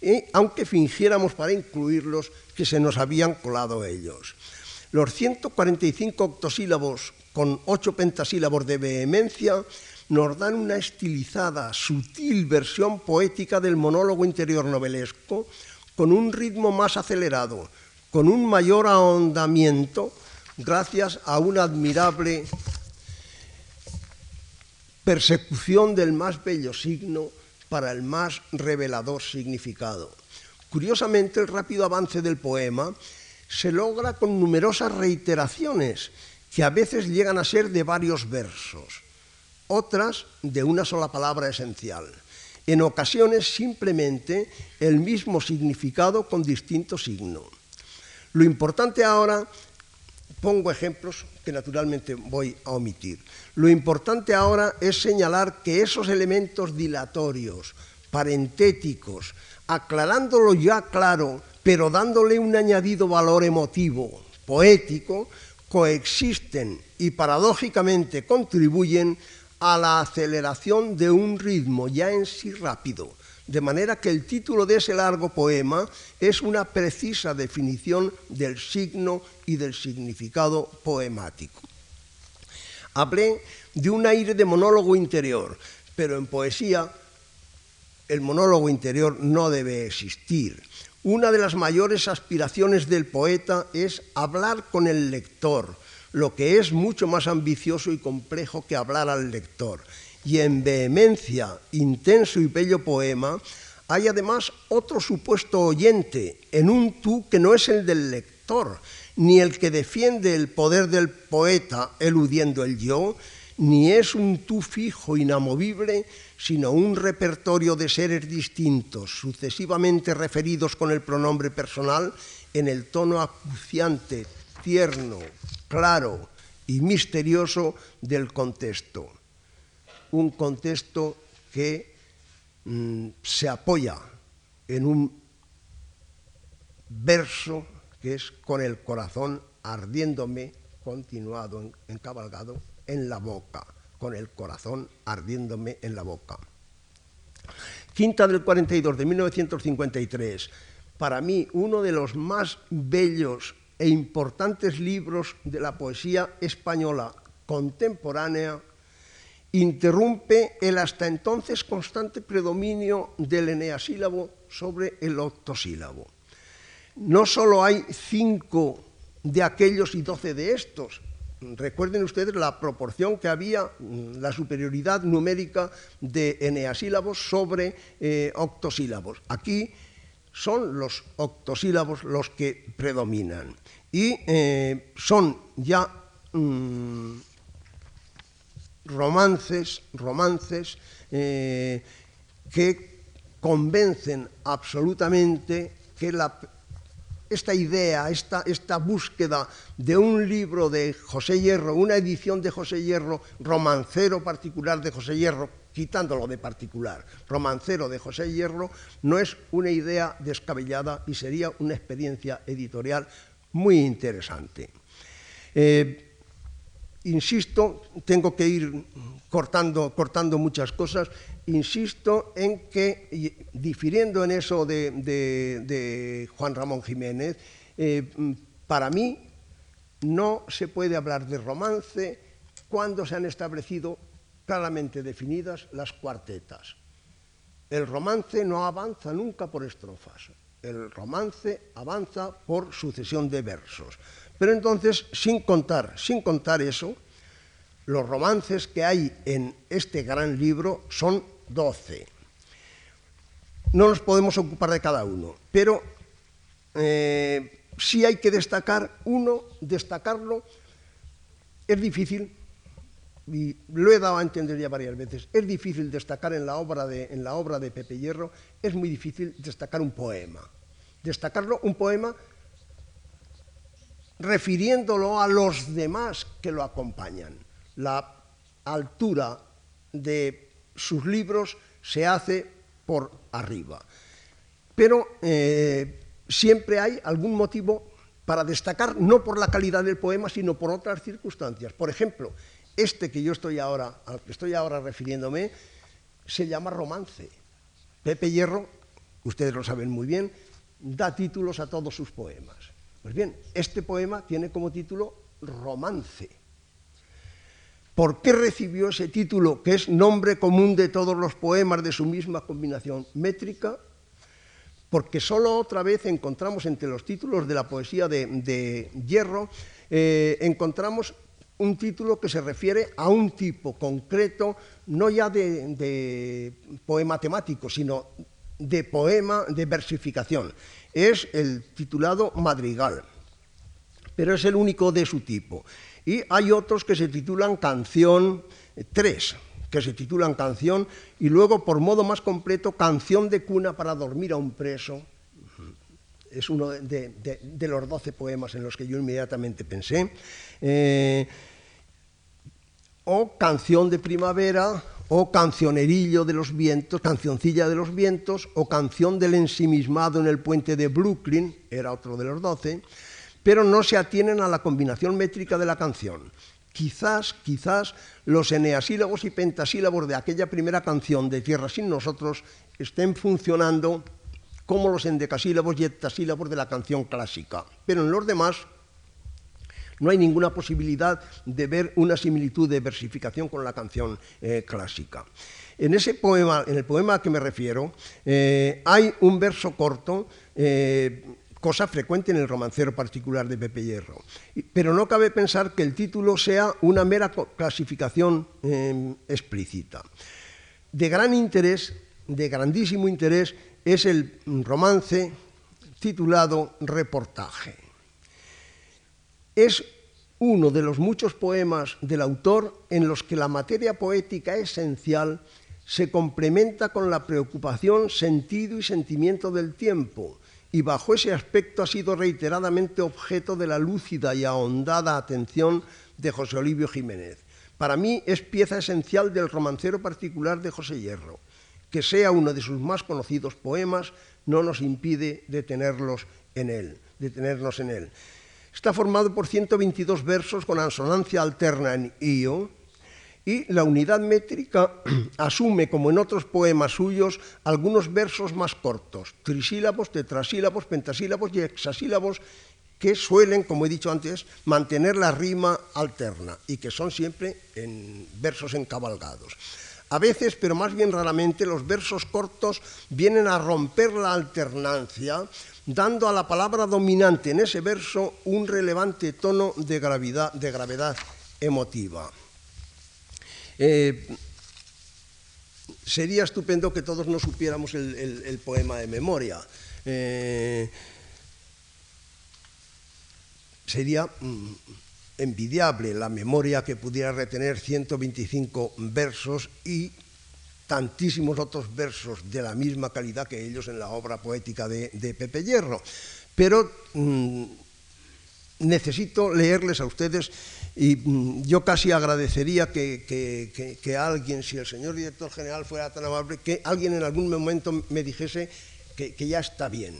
Y, aunque fingiéramos para incluirlos que se nos habían colado ellos. Los 145 octosílabos con 8 pentasílabos de vehemencia nos dan una estilizada, sutil versión poética del monólogo interior novelesco, con un ritmo más acelerado, con un mayor ahondamiento, gracias a una admirable persecución del más bello signo para el más revelador significado. Curiosamente, el rápido avance del poema se logra con numerosas reiteraciones que a veces llegan a ser de varios versos, otras de una sola palabra esencial. En ocasiones simplemente el mismo significado con distinto signo. Lo importante ahora, pongo ejemplos que naturalmente voy a omitir, lo importante ahora es señalar que esos elementos dilatorios, parentéticos, aclarándolo ya claro, pero dándole un añadido valor emotivo, poético, coexisten y paradójicamente contribuyen a la aceleración de un ritmo ya en sí rápido, de manera que el título de ese largo poema es una precisa definición del signo y del significado poemático. Hablé de un aire de monólogo interior, pero en poesía el monólogo interior no debe existir. Una de las mayores aspiraciones del poeta es hablar con el lector, lo que es mucho más ambicioso y complejo que hablar al lector. Y en vehemencia, intenso y bello poema, hay además otro supuesto oyente, en un tú que no es el del lector, ni el que defiende el poder del poeta eludiendo el yo, ni es un tú fijo, inamovible, sino un repertorio de seres distintos, sucesivamente referidos con el pronombre personal en el tono acuciante, tierno, claro y misterioso del contexto. Un contexto que mm, se apoya en un verso que es con el corazón ardiéndome, continuado, encabalgado en la boca con el corazón ardiéndome en la boca. Quinta del 42 de 1953, para mí uno de los más bellos e importantes libros de la poesía española contemporánea, interrumpe el hasta entonces constante predominio del eneasílabo sobre el octosílabo. No solo hay cinco de aquellos y doce de estos, Recuerden ustedes la proporción que había, la superioridad numérica de eneasílabos sobre eh, octosílabos. Aquí son los octosílabos los que predominan. Y eh, son ya mm, romances, romances eh, que convencen absolutamente que la esta idea, esta, esta, búsqueda de un libro de José Hierro, una edición de José Hierro, romancero particular de José Hierro, quitándolo de particular, romancero de José Hierro, no es una idea descabellada y sería una experiencia editorial muy interesante. Eh, insisto, tengo que ir cortando, cortando muchas cosas, insisto en que, difiriendo en eso de, Juan Ramón Jiménez, eh, para mí no se puede hablar de romance cuando se han establecido claramente definidas las cuartetas. El romance no avanza nunca por estrofas, el romance avanza por sucesión de versos. Pero entonces, sin contar, sin contar eso, los romances que hay en este gran libro son doce. No nos podemos ocupar de cada uno, pero eh, sí hay que destacar uno, destacarlo es difícil, y lo he dado a entender ya varias veces, es difícil destacar en la obra de, en la obra de Pepe Hierro, es muy difícil destacar un poema. Destacarlo, un poema refiriéndolo a los demás que lo acompañan. La altura de sus libros se hace por arriba. Pero eh, siempre hay algún motivo para destacar, no por la calidad del poema, sino por otras circunstancias. Por ejemplo, este que yo estoy ahora, al que estoy ahora refiriéndome, se llama romance. Pepe Hierro, ustedes lo saben muy bien, da títulos a todos sus poemas. Pues bien, este poema tiene como título Romance. ¿Por qué recibió ese título, que es nombre común de todos los poemas de su misma combinación métrica? Porque solo otra vez encontramos entre los títulos de la poesía de, Hierro, eh, encontramos un título que se refiere a un tipo concreto, no ya de, poema temático, sino de poema de versificación. Es el titulado Madrigal, pero es el único de su tipo. Y hay otros que se titulan Canción 3, que se titulan Canción, y luego, por modo más completo, Canción de cuna para dormir a un preso. Es uno de, los doce poemas en los que yo inmediatamente pensé. Eh, o canción de primavera, o cancionerillo de los vientos, cancioncilla de los vientos, o canción del ensimismado en el puente de Brooklyn, era otro de los doce, pero no se atienen a la combinación métrica de la canción. Quizás, quizás los eneasílabos y pentasílabos de aquella primera canción de Tierra sin nosotros estén funcionando como los endecasílabos y heptasílabos de la canción clásica, pero en los demás no hay ninguna posibilidad de ver una similitud de versificación con la canción eh, clásica. En ese poema, en el poema a que me refiero, eh, hay un verso corto, eh, cosa frecuente en el romancero particular de Pepe Hierro. Pero no cabe pensar que el título sea una mera clasificación explícita. De gran interés, de grandísimo interés, es el romance titulado Reportaje es uno de los muchos poemas del autor en los que la materia poética esencial se complementa con la preocupación, sentido y sentimiento del tiempo, y bajo ese aspecto ha sido reiteradamente objeto de la lúcida y ahondada atención de José Olivio Jiménez. Para mí es pieza esencial del romancero particular de José Hierro. Que sea uno de sus más conocidos poemas no nos impide detenerlos en él, detenernos en él. Está formado por 122 versos con ansonancia alterna en io y la unidad métrica <clears throat> asume, como en otros poemas suyos, algunos versos más cortos, trisílabos, tetrasílabos, pentasílabos y hexasílabos que suelen, como he dicho antes, mantener la rima alterna y que son siempre en versos encabalgados. A veces, pero más bien raramente, los versos cortos vienen a romper la alternancia dando a la palabra dominante en ese verso un relevante tono de gravedad, emotiva. Eh, sería estupendo que todos nos supiéramos el, poema de memoria. Eh, sería mm, envidiable la memoria que pudiera retener 125 versos y tantísimos otros versos de la misma calidad que ellos en la obra poética de, Pepe Hierro. Pero mm, necesito leerles a ustedes y mm, yo casi agradecería que, alguien, si el señor director general fuera tan amable, que alguien en algún momento me dijese que ya está bien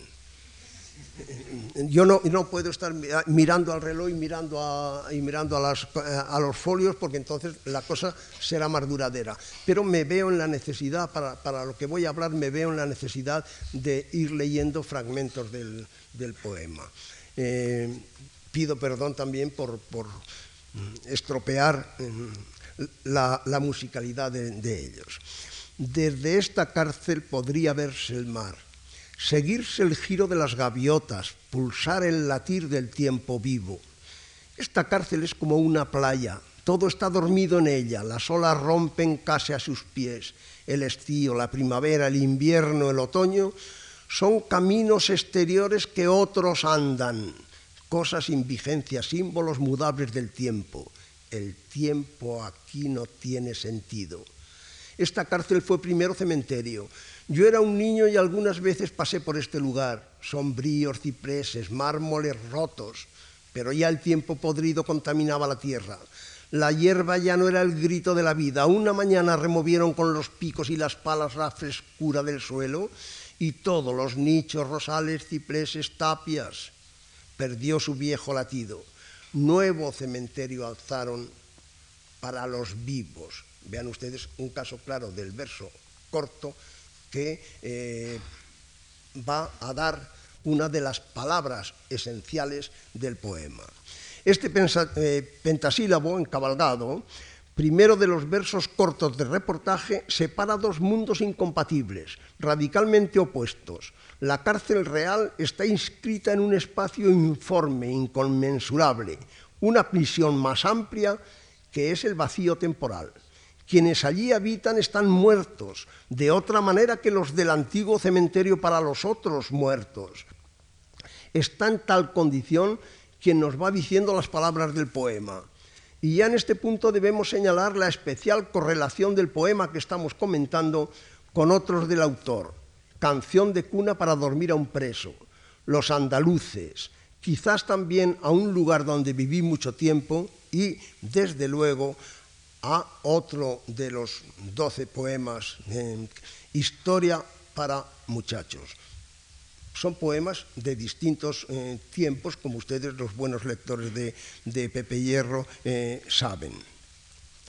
yo no, puedo estar mirando al reloj y mirando, a, y mirando a, los folios porque entonces la cosa será más duradera. Pero me veo en la necesidad, para, lo que voy a hablar, me veo en la necesidad de ir leyendo fragmentos del, poema. Eh, pido perdón también por, mm, estropear mm, la, musicalidad de ellos. Desde esta cárcel podría verse el mar seguirse el giro de las gaviotas, pulsar el latir del tiempo vivo. Esta cárcel es como una playa, todo está dormido en ella, las olas rompen casi a sus pies. El estío, la primavera, el invierno, el otoño son caminos exteriores que otros andan, cosas sin vigencia, símbolos mudables del tiempo. El tiempo aquí no tiene sentido. Esta cárcel fue primero cementerio, yo era un niño y algunas veces pasé por este lugar, sombríos cipreses, mármoles rotos, pero ya el tiempo podrido contaminaba la tierra. La hierba ya no era el grito de la vida. Una mañana removieron con los picos y las palas la frescura del suelo y todos los nichos, rosales, cipreses, tapias perdió su viejo latido. Nuevo cementerio alzaron para los vivos. Vean ustedes un caso claro del verso corto que eh, va a dar una de las palabras esenciales del poema. Este eh, pentasílabo encabalgado, primero de los versos cortos de reportaje, separa dos mundos incompatibles, radicalmente opuestos. La cárcel real está inscrita en un espacio informe, inconmensurable, una prisión más amplia que es el vacío temporal. Quienes allí habitan están muertos, de otra manera que los del antiguo cementerio para los otros muertos. Está en tal condición quien nos va diciendo las palabras del poema. Y ya en este punto debemos señalar la especial correlación del poema que estamos comentando con otros del autor. Canción de cuna para dormir a un preso, Los andaluces, quizás también a un lugar donde viví mucho tiempo y, desde luego, a otro de los doce poemas, eh, Historia para muchachos son poemas de distintos eh, tiempos, como ustedes, los buenos lectores de, Pepe Hierro, eh, saben.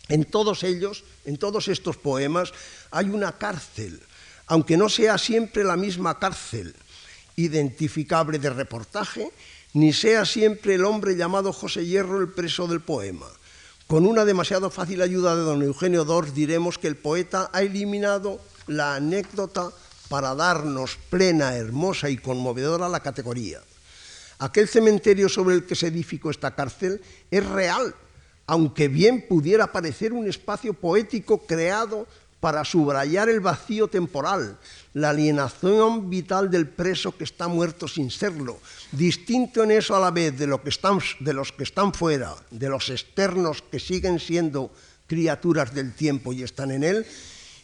En todos ellos, en todos estos poemas, hay una cárcel, aunque no sea siempre la misma cárcel identificable de reportaje, ni sea siempre el hombre llamado José Hierro el preso del poema. Con una demasiado fácil ayuda de don Eugenio Dors diremos que el poeta ha eliminado la anécdota para darnos plena, hermosa y conmovedora la categoría. Aquel cementerio sobre el que se edificó esta cárcel es real, aunque bien pudiera parecer un espacio poético creado para subrayar el vacío temporal, la alienación vital del preso que está muerto sin serlo, distinto en eso a la vez de, lo que están, de los que están fuera, de los externos que siguen siendo criaturas del tiempo y están en él,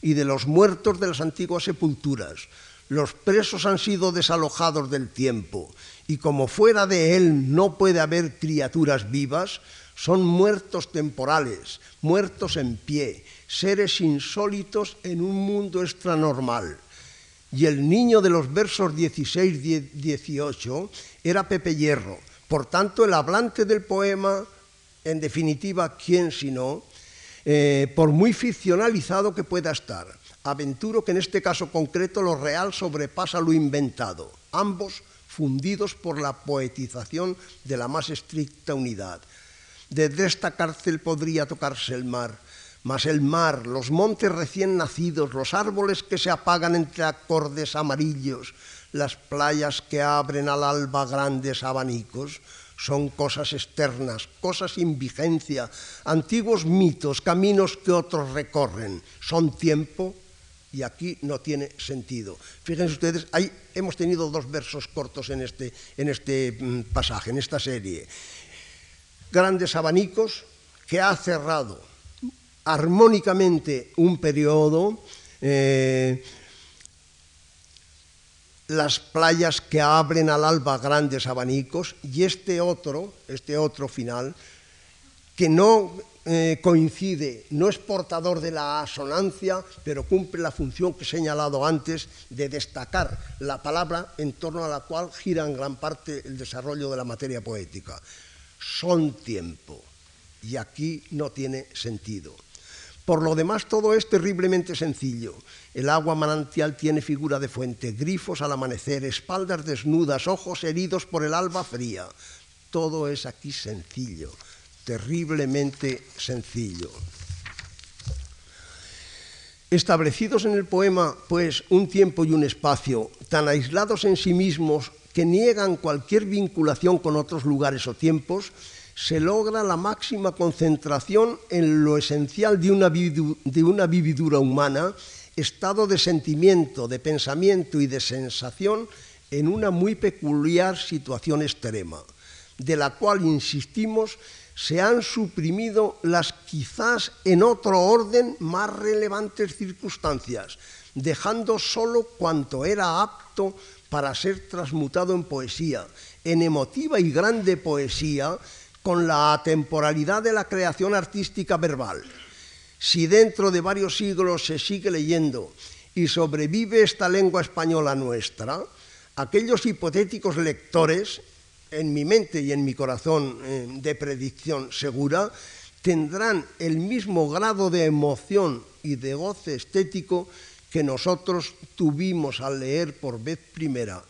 y de los muertos de las antiguas sepulturas. Los presos han sido desalojados del tiempo y como fuera de él no puede haber criaturas vivas, son muertos temporales, muertos en pie, seres insólitos en un mundo extranormal. Y el niño de los versos 16-18 era Pepe Hierro. Por tanto, el hablante del poema, en definitiva, ¿quién sino? Eh, por muy ficcionalizado que pueda estar. Aventuro que en este caso concreto lo real sobrepasa lo inventado, ambos fundidos por la poetización de la más estricta unidad. Desde esta cárcel podría tocarse el mar, mas el mar, los montes recién nacidos, los árboles que se apagan entre acordes amarillos, las playas que abren al alba grandes abanicos, son cosas externas, cosas sin vigencia, antiguos mitos, caminos que otros recorren, son tiempo y aquí no tiene sentido. Fíjense ustedes, ahí hemos tenido dos versos cortos en este, en este mm, pasaje, en esta serie. Grandes abanicos que ha cerrado armónicamente un periodo, eh, las playas que abren al alba grandes abanicos y este otro, este otro final, que no eh, coincide, no es portador de la asonancia, pero cumple la función que he señalado antes de destacar la palabra en torno a la cual gira en gran parte el desarrollo de la materia poética. Son tiempo, y aquí no tiene sentido. Por lo demás, todo es terriblemente sencillo. El agua manantial tiene figura de fuente, grifos al amanecer, espaldas desnudas, ojos heridos por el alba fría. Todo es aquí sencillo, terriblemente sencillo. Establecidos en el poema, pues, un tiempo y un espacio tan aislados en sí mismos que niegan cualquier vinculación con otros lugares o tiempos, se logra la máxima concentración en lo esencial de una, vividura humana, estado de sentimiento, de pensamiento y de sensación en una muy peculiar situación extrema, de la cual, insistimos, se han suprimido las quizás en otro orden más relevantes circunstancias, dejando solo cuanto era apto para ser transmutado en poesía, en emotiva y grande poesía con la atemporalidad de la creación artística verbal. Si dentro de varios siglos se sigue leyendo y sobrevive esta lengua española nuestra, aquellos hipotéticos lectores, en mi mente y en mi corazón eh, de predicción segura, tendrán el mismo grado de emoción y de goce estético que nosotros tuvimos al leer por vez primera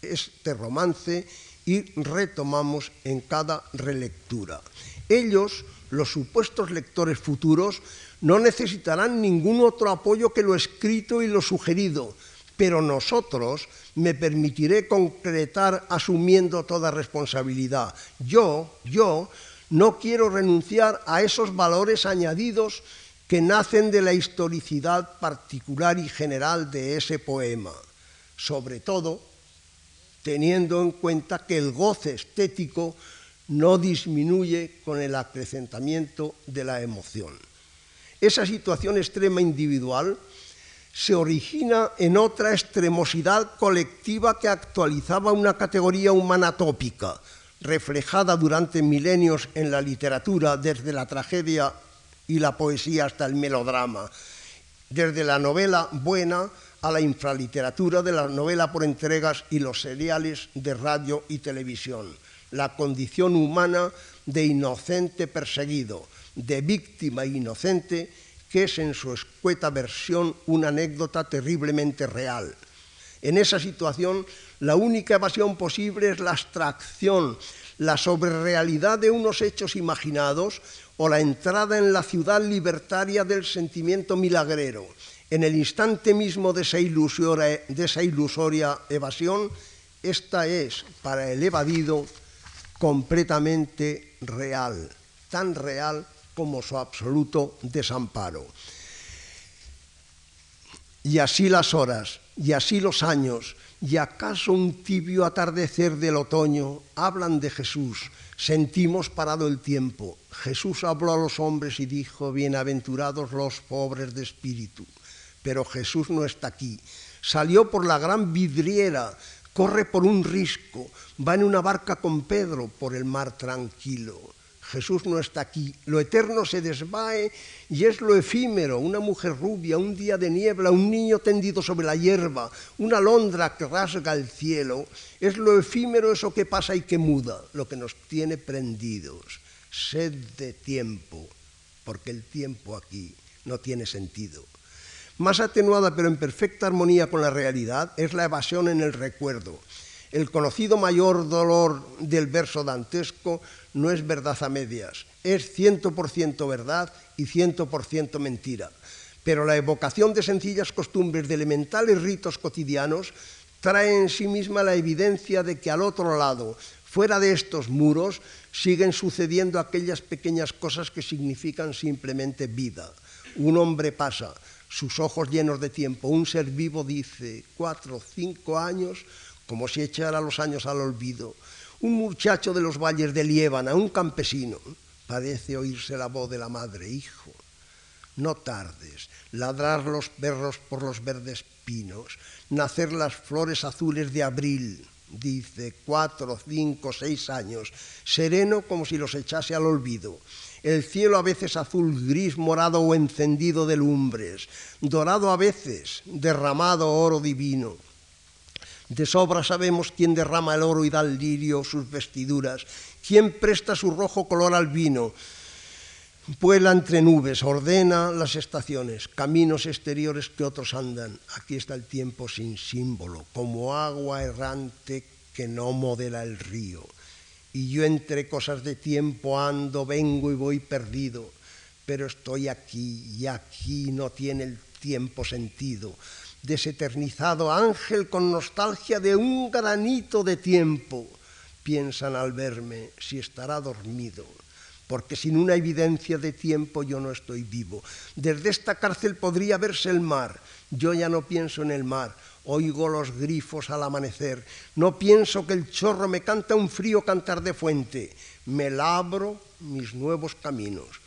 este romance y retomamos en cada relectura. Ellos, los supuestos lectores futuros, no necesitarán ningún otro apoyo que lo escrito y lo sugerido, pero nosotros me permitiré concretar asumiendo toda responsabilidad. Yo, yo, no quiero renunciar a esos valores añadidos que nacen de la historicidad particular y general de ese poema, sobre todo teniendo en cuenta que el goce estético no disminuye con el acrecentamiento de la emoción. Esa situación extrema individual se origina en otra extremosidad colectiva que actualizaba una categoría humana tópica, reflejada durante milenios en la literatura, desde la tragedia y la poesía hasta el melodrama, desde la novela buena a la infraliteratura de la novela por entregas y los seriales de radio y televisión, la condición humana de inocente perseguido, de víctima inocente, que es en su escueta versión una anécdota terriblemente real. En esa situación, la única evasión posible es la abstracción, la sobrerealidad de unos hechos imaginados o la entrada en la ciudad libertaria del sentimiento milagrero. En el instante mismo de esa, ilusoria, evasión, esta es para el evadido completamente real, tan real como su absoluto desamparo. Y así las horas, y así los años, y acaso un tibio atardecer del otoño hablan de Jesús. Sentimos parado el tiempo. Jesús habló a los hombres y dijo, bienaventurados los pobres de espíritu. Pero Jesús no está aquí. Salió por la gran vidriera, corre por un risco, va en una barca con Pedro por el mar tranquilo. Jesús no está aquí. Lo eterno se desvae y es lo efímero, una mujer rubia, un día de niebla, un niño tendido sobre la hierba, una alondra que rasga el cielo. Es lo efímero eso que pasa y que muda, lo que nos tiene prendidos. Sed de tiempo, porque el tiempo aquí no tiene sentido. Más atenuada pero en perfecta armonía con la realidad es la evasión en el recuerdo. El conocido mayor dolor del verso dantesco no es verdad a medias, es 100% verdad y 100% mentira. Pero la evocación de sencillas costumbres, de elementales ritos cotidianos, trae en sí misma la evidencia de que al otro lado, fuera de estos muros, siguen sucediendo aquellas pequeñas cosas que significan simplemente vida. Un hombre pasa, sus ojos llenos de tiempo, un ser vivo dice, cuatro, cinco años, como si echara los años al olvido. Un muchacho de los valles de Liébana, un campesino, parece oírse la voz de la madre, hijo, no tardes, ladrar los perros por los verdes pinos, nacer las flores azules de abril, dice, cuatro, cinco, seis años, sereno como si los echase al olvido. El cielo a veces azul, gris, morado o encendido de lumbres, dorado a veces, derramado oro divino de sobra sabemos quién derrama el oro y da al lirio sus vestiduras, quién presta su rojo color al vino, vuela entre nubes, ordena las estaciones, caminos exteriores que otros andan. Aquí está el tiempo sin símbolo, como agua errante que no modela el río. Y yo entre cosas de tiempo ando, vengo y voy perdido, pero estoy aquí y aquí no tiene el tiempo sentido deseternizado ángel con nostalgia de un granito de tiempo, piensan al verme si estará dormido, porque sin una evidencia de tiempo yo no estoy vivo. Desde esta cárcel podría verse el mar, yo ya no pienso en el mar, oigo los grifos al amanecer, no pienso que el chorro me canta un frío cantar de fuente, me labro mis nuevos caminos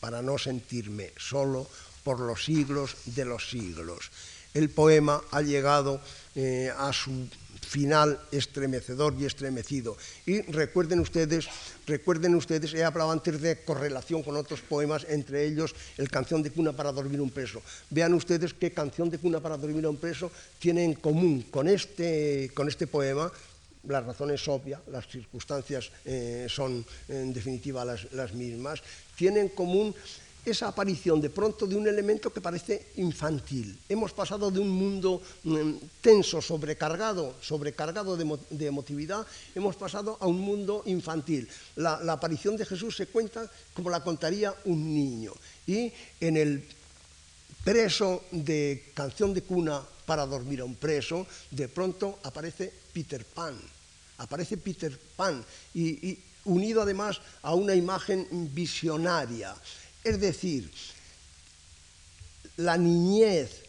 para no sentirme solo por los siglos de los siglos. El poema ha llegado eh, a su final estremecedor y estremecido. Y recuerden ustedes, recuerden ustedes, he hablado antes de correlación con otros poemas, entre ellos el Canción de cuna para dormir un preso. Vean ustedes qué Canción de cuna para dormir un preso tiene en común con este, con este poema la razón es obvia, las circunstancias eh, son en definitiva las, las mismas, tiene en común esa aparición de pronto de un elemento que parece infantil. Hemos pasado de un mundo mm, tenso, sobrecargado, sobrecargado de, emotividad, hemos pasado a un mundo infantil. La, aparición de Jesús se cuenta como la contaría un niño. Y en el preso de canción de cuna para dormir a un preso, de pronto aparece Peter Pan. Aparece Peter Pan y unido además a una imagen visionaria. Es decir, la niñez,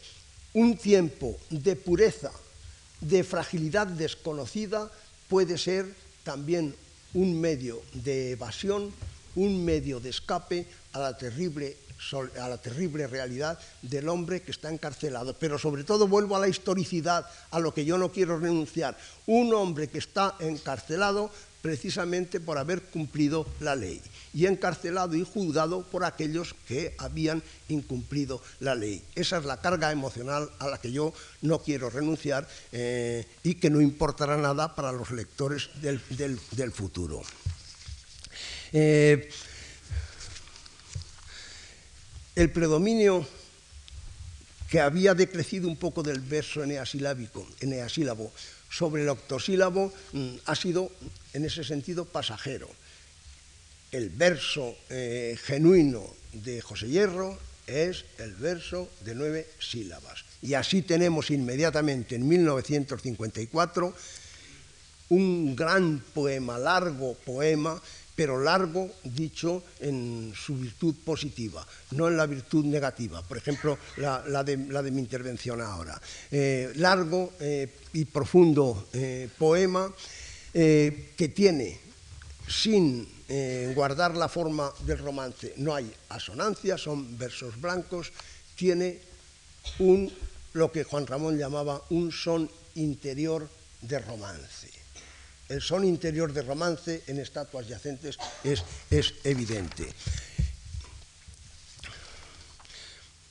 un tiempo de pureza, de fragilidad desconocida, puede ser también un medio de evasión, un medio de escape a la terrible realidad del hombre que está encarcelado. Pero sobre todo vuelvo a la historicidad, a lo que yo no quiero renunciar. Un hombre que está encarcelado precisamente por haber cumplido la ley y encarcelado y juzgado por aquellos que habían incumplido la ley. Esa es la carga emocional a la que yo no quiero renunciar eh, y que no importará nada para los lectores del, futuro. Eh, el predominio que había decrecido un poco del verso eneasilábico, eneasílabo sobre el octosílabo mm, ha sido en ese sentido pasajero el verso eh, genuino de José Hierro es el verso de nueve sílabas. Y así tenemos inmediatamente en 1954 un gran poema, largo poema, pero largo dicho en su virtud positiva, no en la virtud negativa. Por ejemplo, la, de, mi intervención ahora. Eh, largo eh, y profundo poema que tiene sin eh, guardar la forma del romance. No hay asonancia, son versos blancos, tiene un, lo que Juan Ramón llamaba un son interior de romance. El son interior de romance en estatuas yacentes es, es evidente.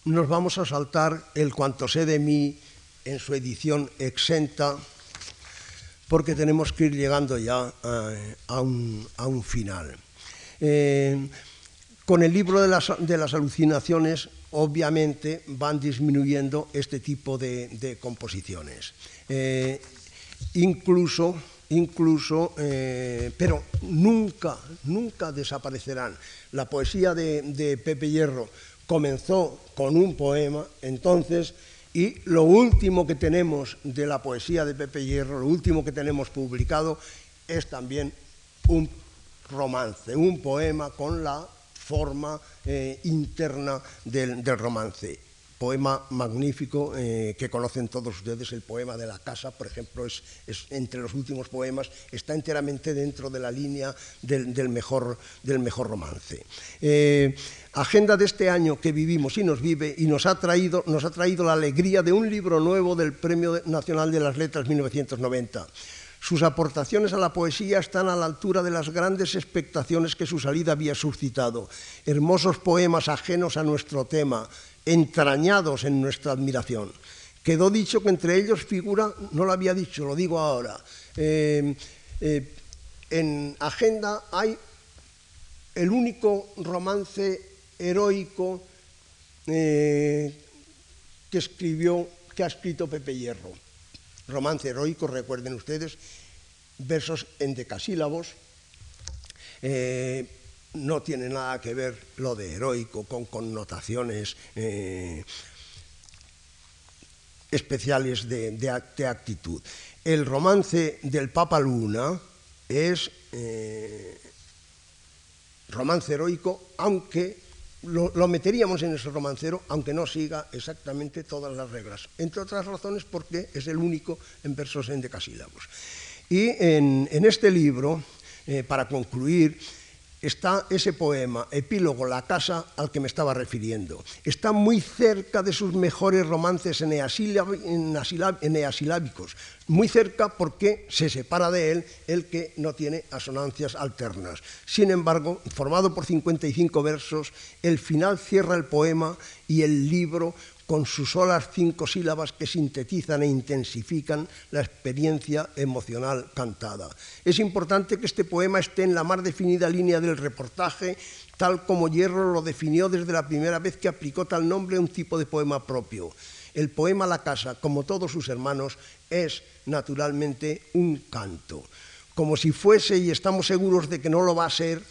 Nos vamos a saltar el cuanto sé de mí en su edición exenta porque tenemos que ir llegando ya eh, a, un, final. Eh, con el libro de las, alucinaciones, obviamente, van disminuyendo este tipo de, composiciones. Eh, incluso, incluso pero nunca, nunca desaparecerán. La poesía de Pepe Hierro comenzó con un poema, entonces y lo último que tenemos de la poesía de Pepe Hierro, lo último que tenemos publicado, es también un romance, un poema con la forma eh, interna del, romance. Poema magnífico eh, que conocen todos ustedes, el poema de la casa, por ejemplo, es, entre los últimos poemas, está enteramente dentro de la línea del, mejor, del mejor, romance. Eh, agenda de este año que vivimos y nos vive y nos ha traído, nos ha traído la alegría de un libro nuevo del Premio Nacional de las Letras 1990. Sus aportaciones a la poesía están a la altura de las grandes expectaciones que su salida había suscitado. Hermosos poemas ajenos a nuestro tema, entrañados en nuestra admiración. Quedó dicho que entre ellos figura, no lo había dicho, lo digo ahora, eh, eh, en agenda hay el único romance heroico eh, que escribió, que ha escrito Pepe Hierro. Romance heroico, recuerden ustedes, versos en decasílabos. No tiene nada que ver lo de heroico con connotaciones eh, especiales de, de, actitud. El romance del Papa Luna es romance heroico, aunque lo, meteríamos en ese romancero, aunque no siga exactamente todas las reglas. Entre otras razones porque es el único en versos endecasílabos. Y en, este libro, eh, para concluir, está ese poema, epílogo La casa, al que me estaba refiriendo. Está muy cerca de sus mejores romances eneasilábicos, muy cerca porque se separa de él el que no tiene asonancias alternas. Sin embargo, formado por 55 versos, el final cierra el poema y el libro con sus solas cinco sílabas que sintetizan e intensifican la experiencia emocional cantada. Es importante que este poema esté en la más definida línea del reportaje, tal como Hierro lo definió desde la primera vez que aplicó tal nombre a un tipo de poema propio. El poema La Casa, como todos sus hermanos, es naturalmente un canto. Como si fuese, y estamos seguros de que no lo va a ser,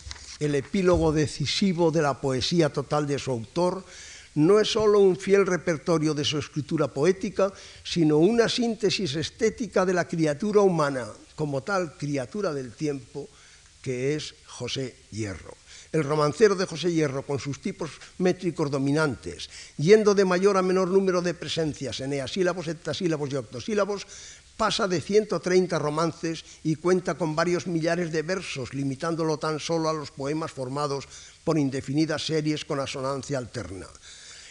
el epílogo decisivo de la poesía total de su autor, no es sólo un fiel repertorio de su escritura poética, sino una síntesis estética de la criatura humana, como tal criatura del tiempo que es José Hierro. El romancero de José Hierro, con sus tipos métricos dominantes, yendo de mayor a menor número de presencias, eneasílabos, heptasílabos y octosílabos, pasa de 130 romances y cuenta con varios millares de versos, limitándolo tan solo a los poemas formados por indefinidas series con asonancia alterna.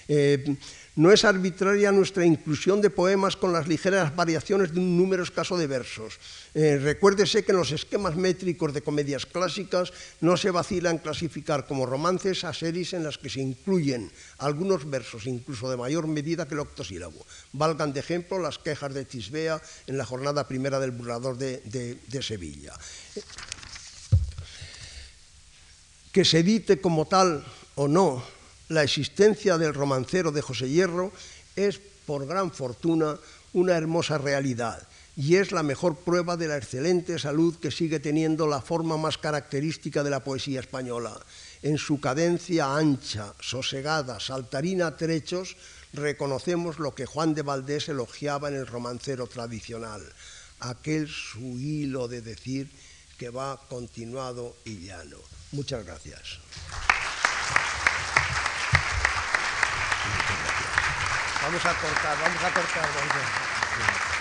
Eh, no es arbitraria nuestra inclusión de poemas con las ligeras variaciones de un número escaso de versos. Eh, recuérdese que en los esquemas métricos de comedias clásicas no se vacila en clasificar como romances a series en las que se incluyen algunos versos, incluso de mayor medida que el octosílabo. Valgan de ejemplo las quejas de Tisbea en la jornada primera del burlador de, de Sevilla. Que se edite como tal o no la existencia del romancero de José Hierro es, por gran fortuna, una hermosa realidad y es la mejor prueba de la excelente salud que sigue teniendo la forma más característica de la poesía española. En su cadencia ancha, sosegada, saltarina a trechos, reconocemos lo que Juan de Valdés elogiaba en el romancero tradicional, aquel su hilo de decir que va continuado y llano. Muchas gracias. Vamos a cortar, vamos a cortar.